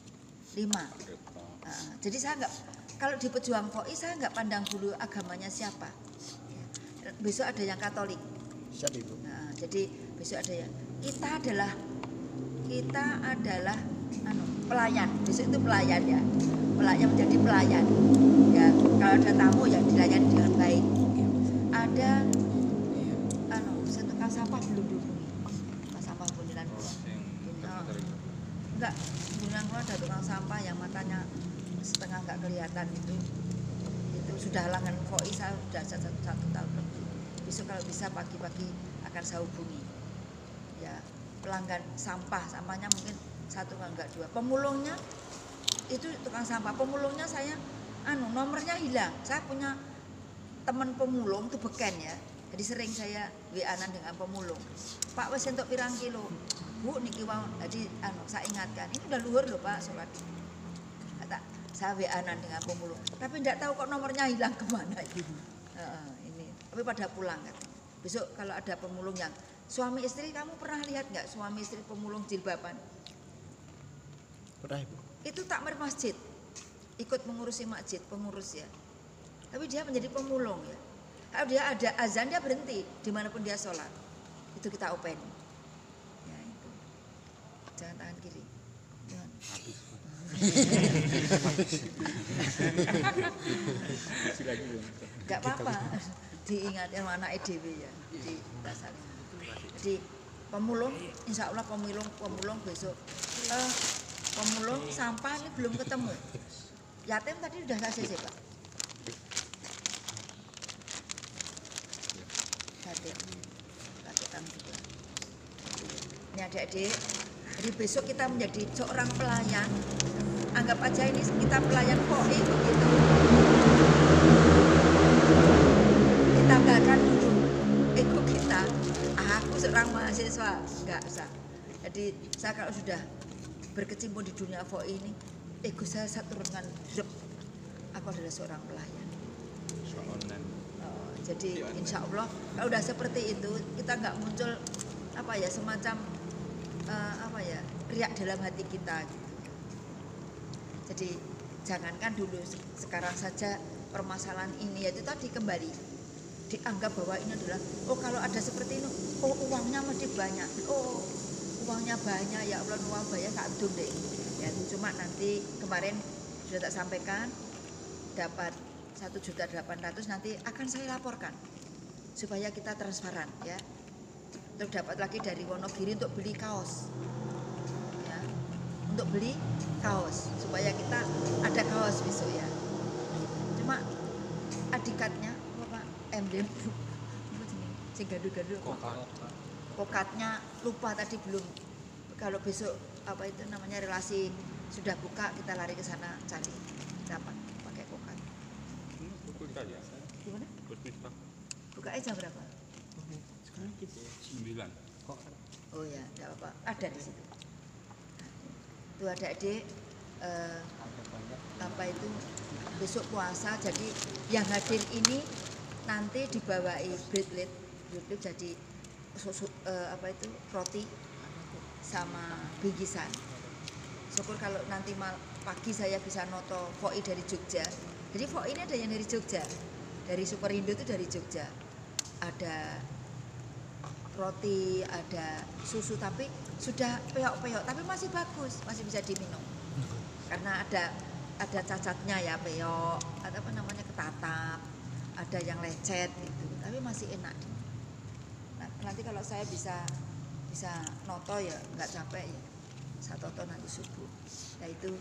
lima Nah, jadi saya nggak kalau di pejuang koi saya nggak pandang dulu agamanya siapa Ya. besok ada yang Katolik Siap Ibu. Nah, jadi besok ada yang kita adalah kita adalah anu, pelayan. Besok itu pelayan ya. Pelayan menjadi pelayan. Ya, kalau ada tamu ya dilayani dengan baik. Ada anu, sentuhan sampah belum dihubungi. Tukang sampah buniran. Yang terputar itu. Enggak, buniran tukang sampah yang matanya setengah nggak kelihatan itu. Itu sudah halangan koi saya sudah satu, satu tahun lebih. Besok kalau bisa pagi-pagi akan saya hubungi. Ya, pelanggan sampah, sampahnya mungkin satu enggak dua. Pemulungnya itu tukang sampah. Pemulungnya saya anu nomornya hilang. Saya punya teman pemulung itu beken ya. Jadi sering saya WA-an dengan pemulung. Pak wes untuk pirang kilo. Bu niki wau jadi anu saya ingatkan. Ini udah luhur loh Pak sholat. Kata saya WA-an dengan pemulung. Tapi tidak tahu kok nomornya hilang ke mana itu. Heeh, ini. Tapi pada pulang katanya. Besok kalau ada pemulung yang suami istri kamu pernah lihat nggak suami istri pemulung jilbaban? Pernah Ibu. itu takmir masjid ikut mengurusi masjid pengurus ya tapi dia menjadi pemulung ya kalau dia ada azan dia berhenti di mana pun dia sholat itu kita open jangan tangan kiri. Jangan. Belum. nggak apa-apa. Diingatkan anak EDW ya. Di dasar. Jadi pemulung insya Allah pemulung pemulung besok. Eh, pemulung sampah ini belum ketemu. Yatim tadi sudah saya sih pak. Yatim yatim ini adik-adik jadi besok kita menjadi seorang pelayan. Anggap aja ini kita pelayan koi begitu. Kita tinggalkan dulu ego kita? Aku seorang mahasiswa. Nggak usah. Jadi saya kalau sudah berkecimpung di dunia VOI ini ego saya saya turunkan aku adalah seorang pelayan. Oh, jadi insya Allah kalau udah seperti itu kita nggak muncul apa ya semacam eh, apa ya riak dalam hati kita gitu. jadi jangankan dulu se- sekarang saja permasalahan ini yaitu tadi kembali dianggap bahwa ini adalah oh kalau ada seperti ini oh uangnya mesti banyak. Oh uangnya banyak ya Allah uang banyak tak deh. Ya cuma nanti kemarin sudah tak sampaikan dapat satu juta delapan ratus nanti akan saya laporkan supaya kita transparan ya terus dapat lagi dari Wonogiri untuk beli kaos. Ya. Untuk beli kaos supaya kita ada kaos besok ya. Cuma adikatnya apa Pak? emblem sing gaduh-gaduh. Kokatnya lupa tadi belum. Kalau besok apa itu namanya relasi sudah buka kita lari ke sana cari dapat pakai kokat. Buku saja. gimana bukanya jam berapa sembilan. oh ya tidak apa ada di situ. Itu ada adik eh, apa itu besok puasa. Jadi yang hadir ini nanti dibawai breadlet. Breadlet jadi susu eh, apa itu roti sama bingkisan. Syukur kalau nanti mal, pagi saya bisa noto foi dari Jogja. Jadi foi ini ada yang dari Jogja. Dari Superindo itu dari Jogja. Ada roti ada susu tapi sudah peok-peok tapi masih bagus masih bisa diminum. Karena ada ada cacatnya ya peok ada apa namanya ketatap ada yang lecet gitu tapi masih enak. Nah, nanti kalau saya bisa bisa noto ya nggak capek ya. Saya toto nanti subuh. Nah itu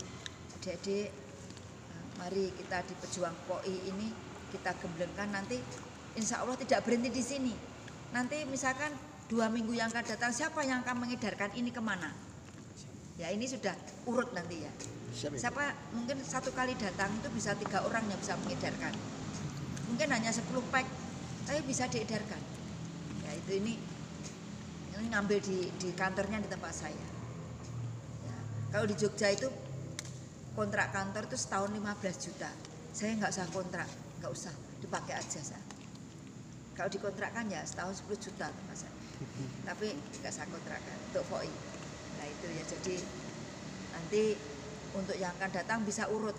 adik-adik eh, mari kita di pejuang poi ini kita gemblengkan. Nanti insya Allah tidak berhenti di sini nanti misalkan dua minggu yang akan datang siapa yang akan mengedarkan ini ke mana? Ya ini sudah urut nanti ya. Siapa mungkin satu kali datang itu bisa tiga orang yang bisa mengedarkan. Mungkin hanya 10 pack tapi bisa diedarkan. Ya itu ini ini ngambil di di kantornya di tempat saya. Ya, kalau di Jogja itu kontrak kantor itu setahun 15 juta. Saya nggak usah kontrak nggak usah dipakai aja saya kalau dikontrakkan ya setahun 10 juta saya tapi nggak saya kontrakkan untuk VOI nah itu ya. Jadi nanti untuk yang akan datang bisa urut.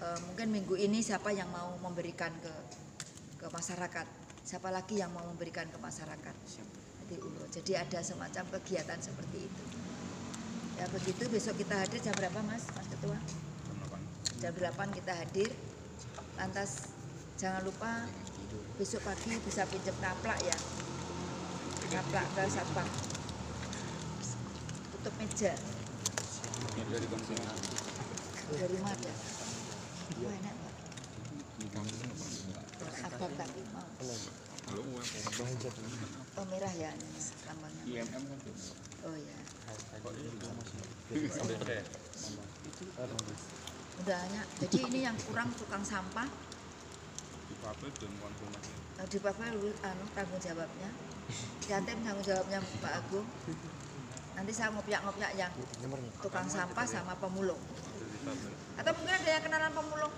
Eh, mungkin minggu ini siapa yang mau memberikan ke ke masyarakat? Siapa lagi yang mau memberikan ke masyarakat? Nanti urut. jadi ada semacam kegiatan seperti itu. Ya begitu. Besok kita hadir jam berapa mas? Mas ketua? Jam 8 kita hadir. Lantas jangan lupa besok pagi bisa pinjam taplak ya. Taplak ke satpam. Tutup meja. Dari dari mana Wah, enak Pak. abang tapi mau oh merah ya lambangnya IMM kan? Oh ya. Udah banyak jadi ini yang kurang tukang sampah Di pabrik dan konfirmasi. Nah, di Papua lu anu tanggung jawabnya. Jatim tanggung jawabnya Pak Agung. Nanti saya ngopiak-ngopiak yang tukang sampah sama pemulung. Atau mungkin ada yang kenalan pemulung?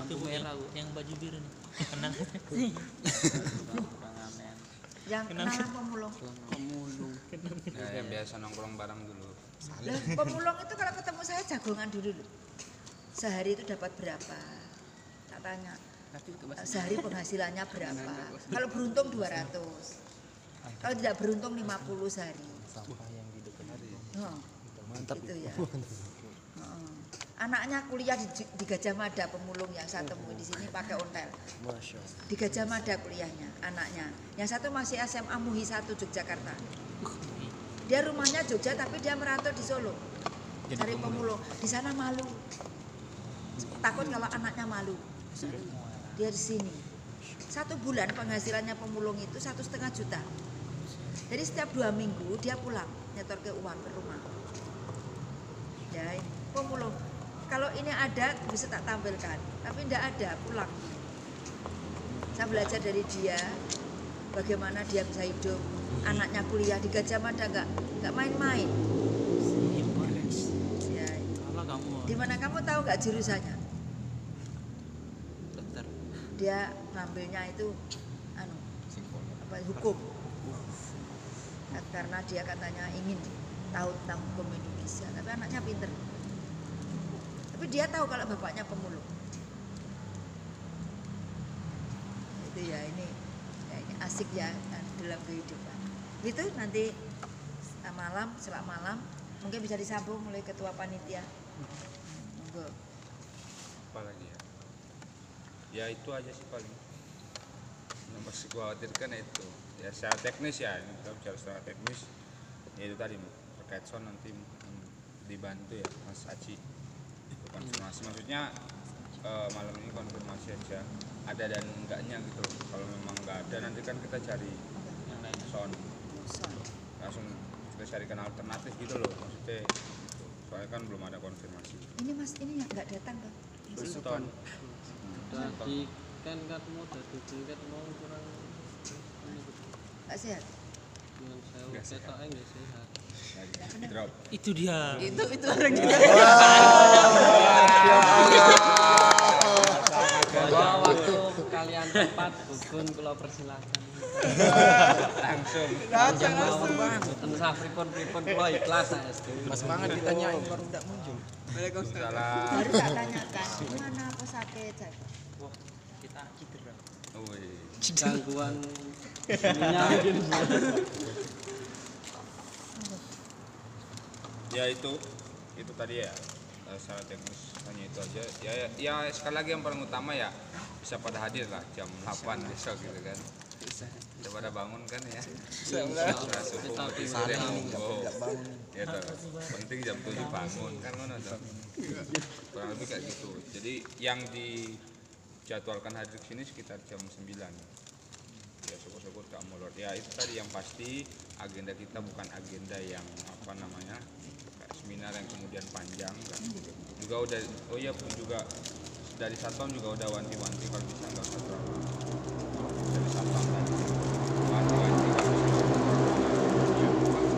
Itu merah Bu, yang baju biru nih. Kenal. Yang kenalan pemulung. Ya, yang biasa nongkrong bareng dulu. Lah, pemulung itu kalau ketemu saya jagongan dulu loh. Sehari itu dapat berapa? Tanya. "Eh, Sehari penghasilannya berapa? Kalau beruntung 200. Kalau tidak beruntung 50 sehari. Oh, Mantap itu ya. Oh. Anaknya kuliah di, di Gajah Mada pemulung yang saya temui di sini pakai ontel. Di Gajah Mada kuliahnya anaknya. Yang satu masih SMA Muhi 1 Yogyakarta. Dia rumahnya Jogja tapi dia merantau di Solo. Cari pemulung. Di sana malu. Takut kalau anaknya malu. Dia di sini. Satu bulan penghasilannya pemulung itu satu setengah juta. Jadi setiap dua minggu dia pulang nyetor ke uang ke rumah. Ya, pemulung. Kalau ini ada bisa tak tampilkan, tapi tidak ada pulang. Saya belajar dari dia bagaimana dia bisa hidup, anaknya kuliah di Gajah Mada nggak nggak main-main. Ya, di mana kamu tahu nggak jurusannya? Dia ngambilnya itu anu apa hukum. Karena dia katanya ingin tahu tentang hukum Indonesia, tapi anaknya pinter. Tapi dia tahu kalau bapaknya pemulung. Itu ya ini, ya ini asik ya kan, dalam kehidupan. Itu nanti setelah malam, setelah malam mungkin bisa disambung oleh ketua panitia. Monggo. apa lagi ya ya itu aja sih paling. Yang masih gua khawatirkan itu. Ya secara teknis ya ini kita bicara secara teknis. Ya itu tadi terkait sound nanti dibantu ya Mas Aci Itu konfirmasi. Maksudnya eh, malam ini konfirmasi aja. Ada dan enggaknya gitu loh. Kalau memang enggak ada nanti kan kita cari yang lain. sound. Son. langsung kita carikan alternatif gitu loh maksudnya. Gitu. soalnya kan belum ada konfirmasi. Ini mas ini yang nggak datang bang. Sultan Tadi kan katmu dari tingkat mau kurang Nggak sehat. dengan saya ketoknya nggak sehat. drop itu dia Itu itu orang gitu. Bahwa waktu tepat, Gugun kalau persilakan. langsung Langsung mawon bang. Entah pripun kalau ikhlas saya setuju. Pas banget ditanyain baru tidak muncul. salah Baru tak tanyakan. Gimana aku sakit? wah kita cedera Wih. Gangguan ininya mungkin. ya itu itu tadi ya eh, secara teknis hanya itu aja. Ya, ya ya sekali lagi yang paling utama ya bisa pada hadir lah jam 8 besok gitu kan. Bisa. Pada bangun kan ya? Sudah subuh mau tidur ya toh. penting jam 7 bangun kan ngono toh. kurang lebih kayak gitu. Jadi yang dijadwalkan hadir ke sini sekitar jam 9 ya syukur-syukur gak molor. Ya itu tadi yang pasti agenda kita bukan agenda yang apa namanya seminar yang kemudian panjang kan. juga udah oh iya pun juga dari satpam juga udah wanti-wanti kalau bisa nggak usah terlalu dari satpam tadi. Wanti-wanti kalau bisa ya,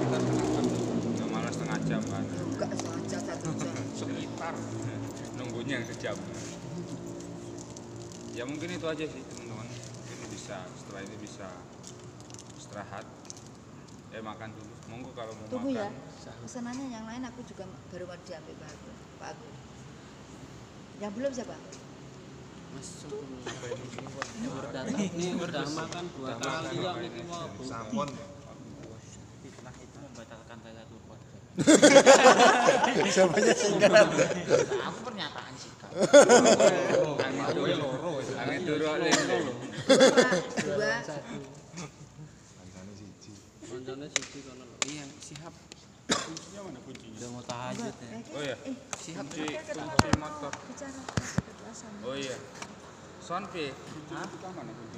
kita setengah jam nggak malah setengah jam kan? Enggak saja satu jam. sekitar. Nunggunya yang sejam. Ya mungkin itu aja sih teman-teman. Ini bisa setelah ini bisa istirahat. Eh makan dulu. Monggo kalau mau Tunggu ya. Pesanannya yang lain aku juga baru mau diambil Pak Agung. Pak Agung. Yang belum siapa? Masuk ini udah makan dua kali ya ini mau. Sampon. fitnah itu membatalkan saya satu podcast Siapanya singkat. aku pernyataan angin dulu angin dulu Dua, siji kono. Iya, siap. Kuncinya mana kuncinya udah mau tahajud ya oh iya Eh, Siap. kunci kunci motor bicara. Bicara. oh iya sound Pi. kunci kita mana kunci kita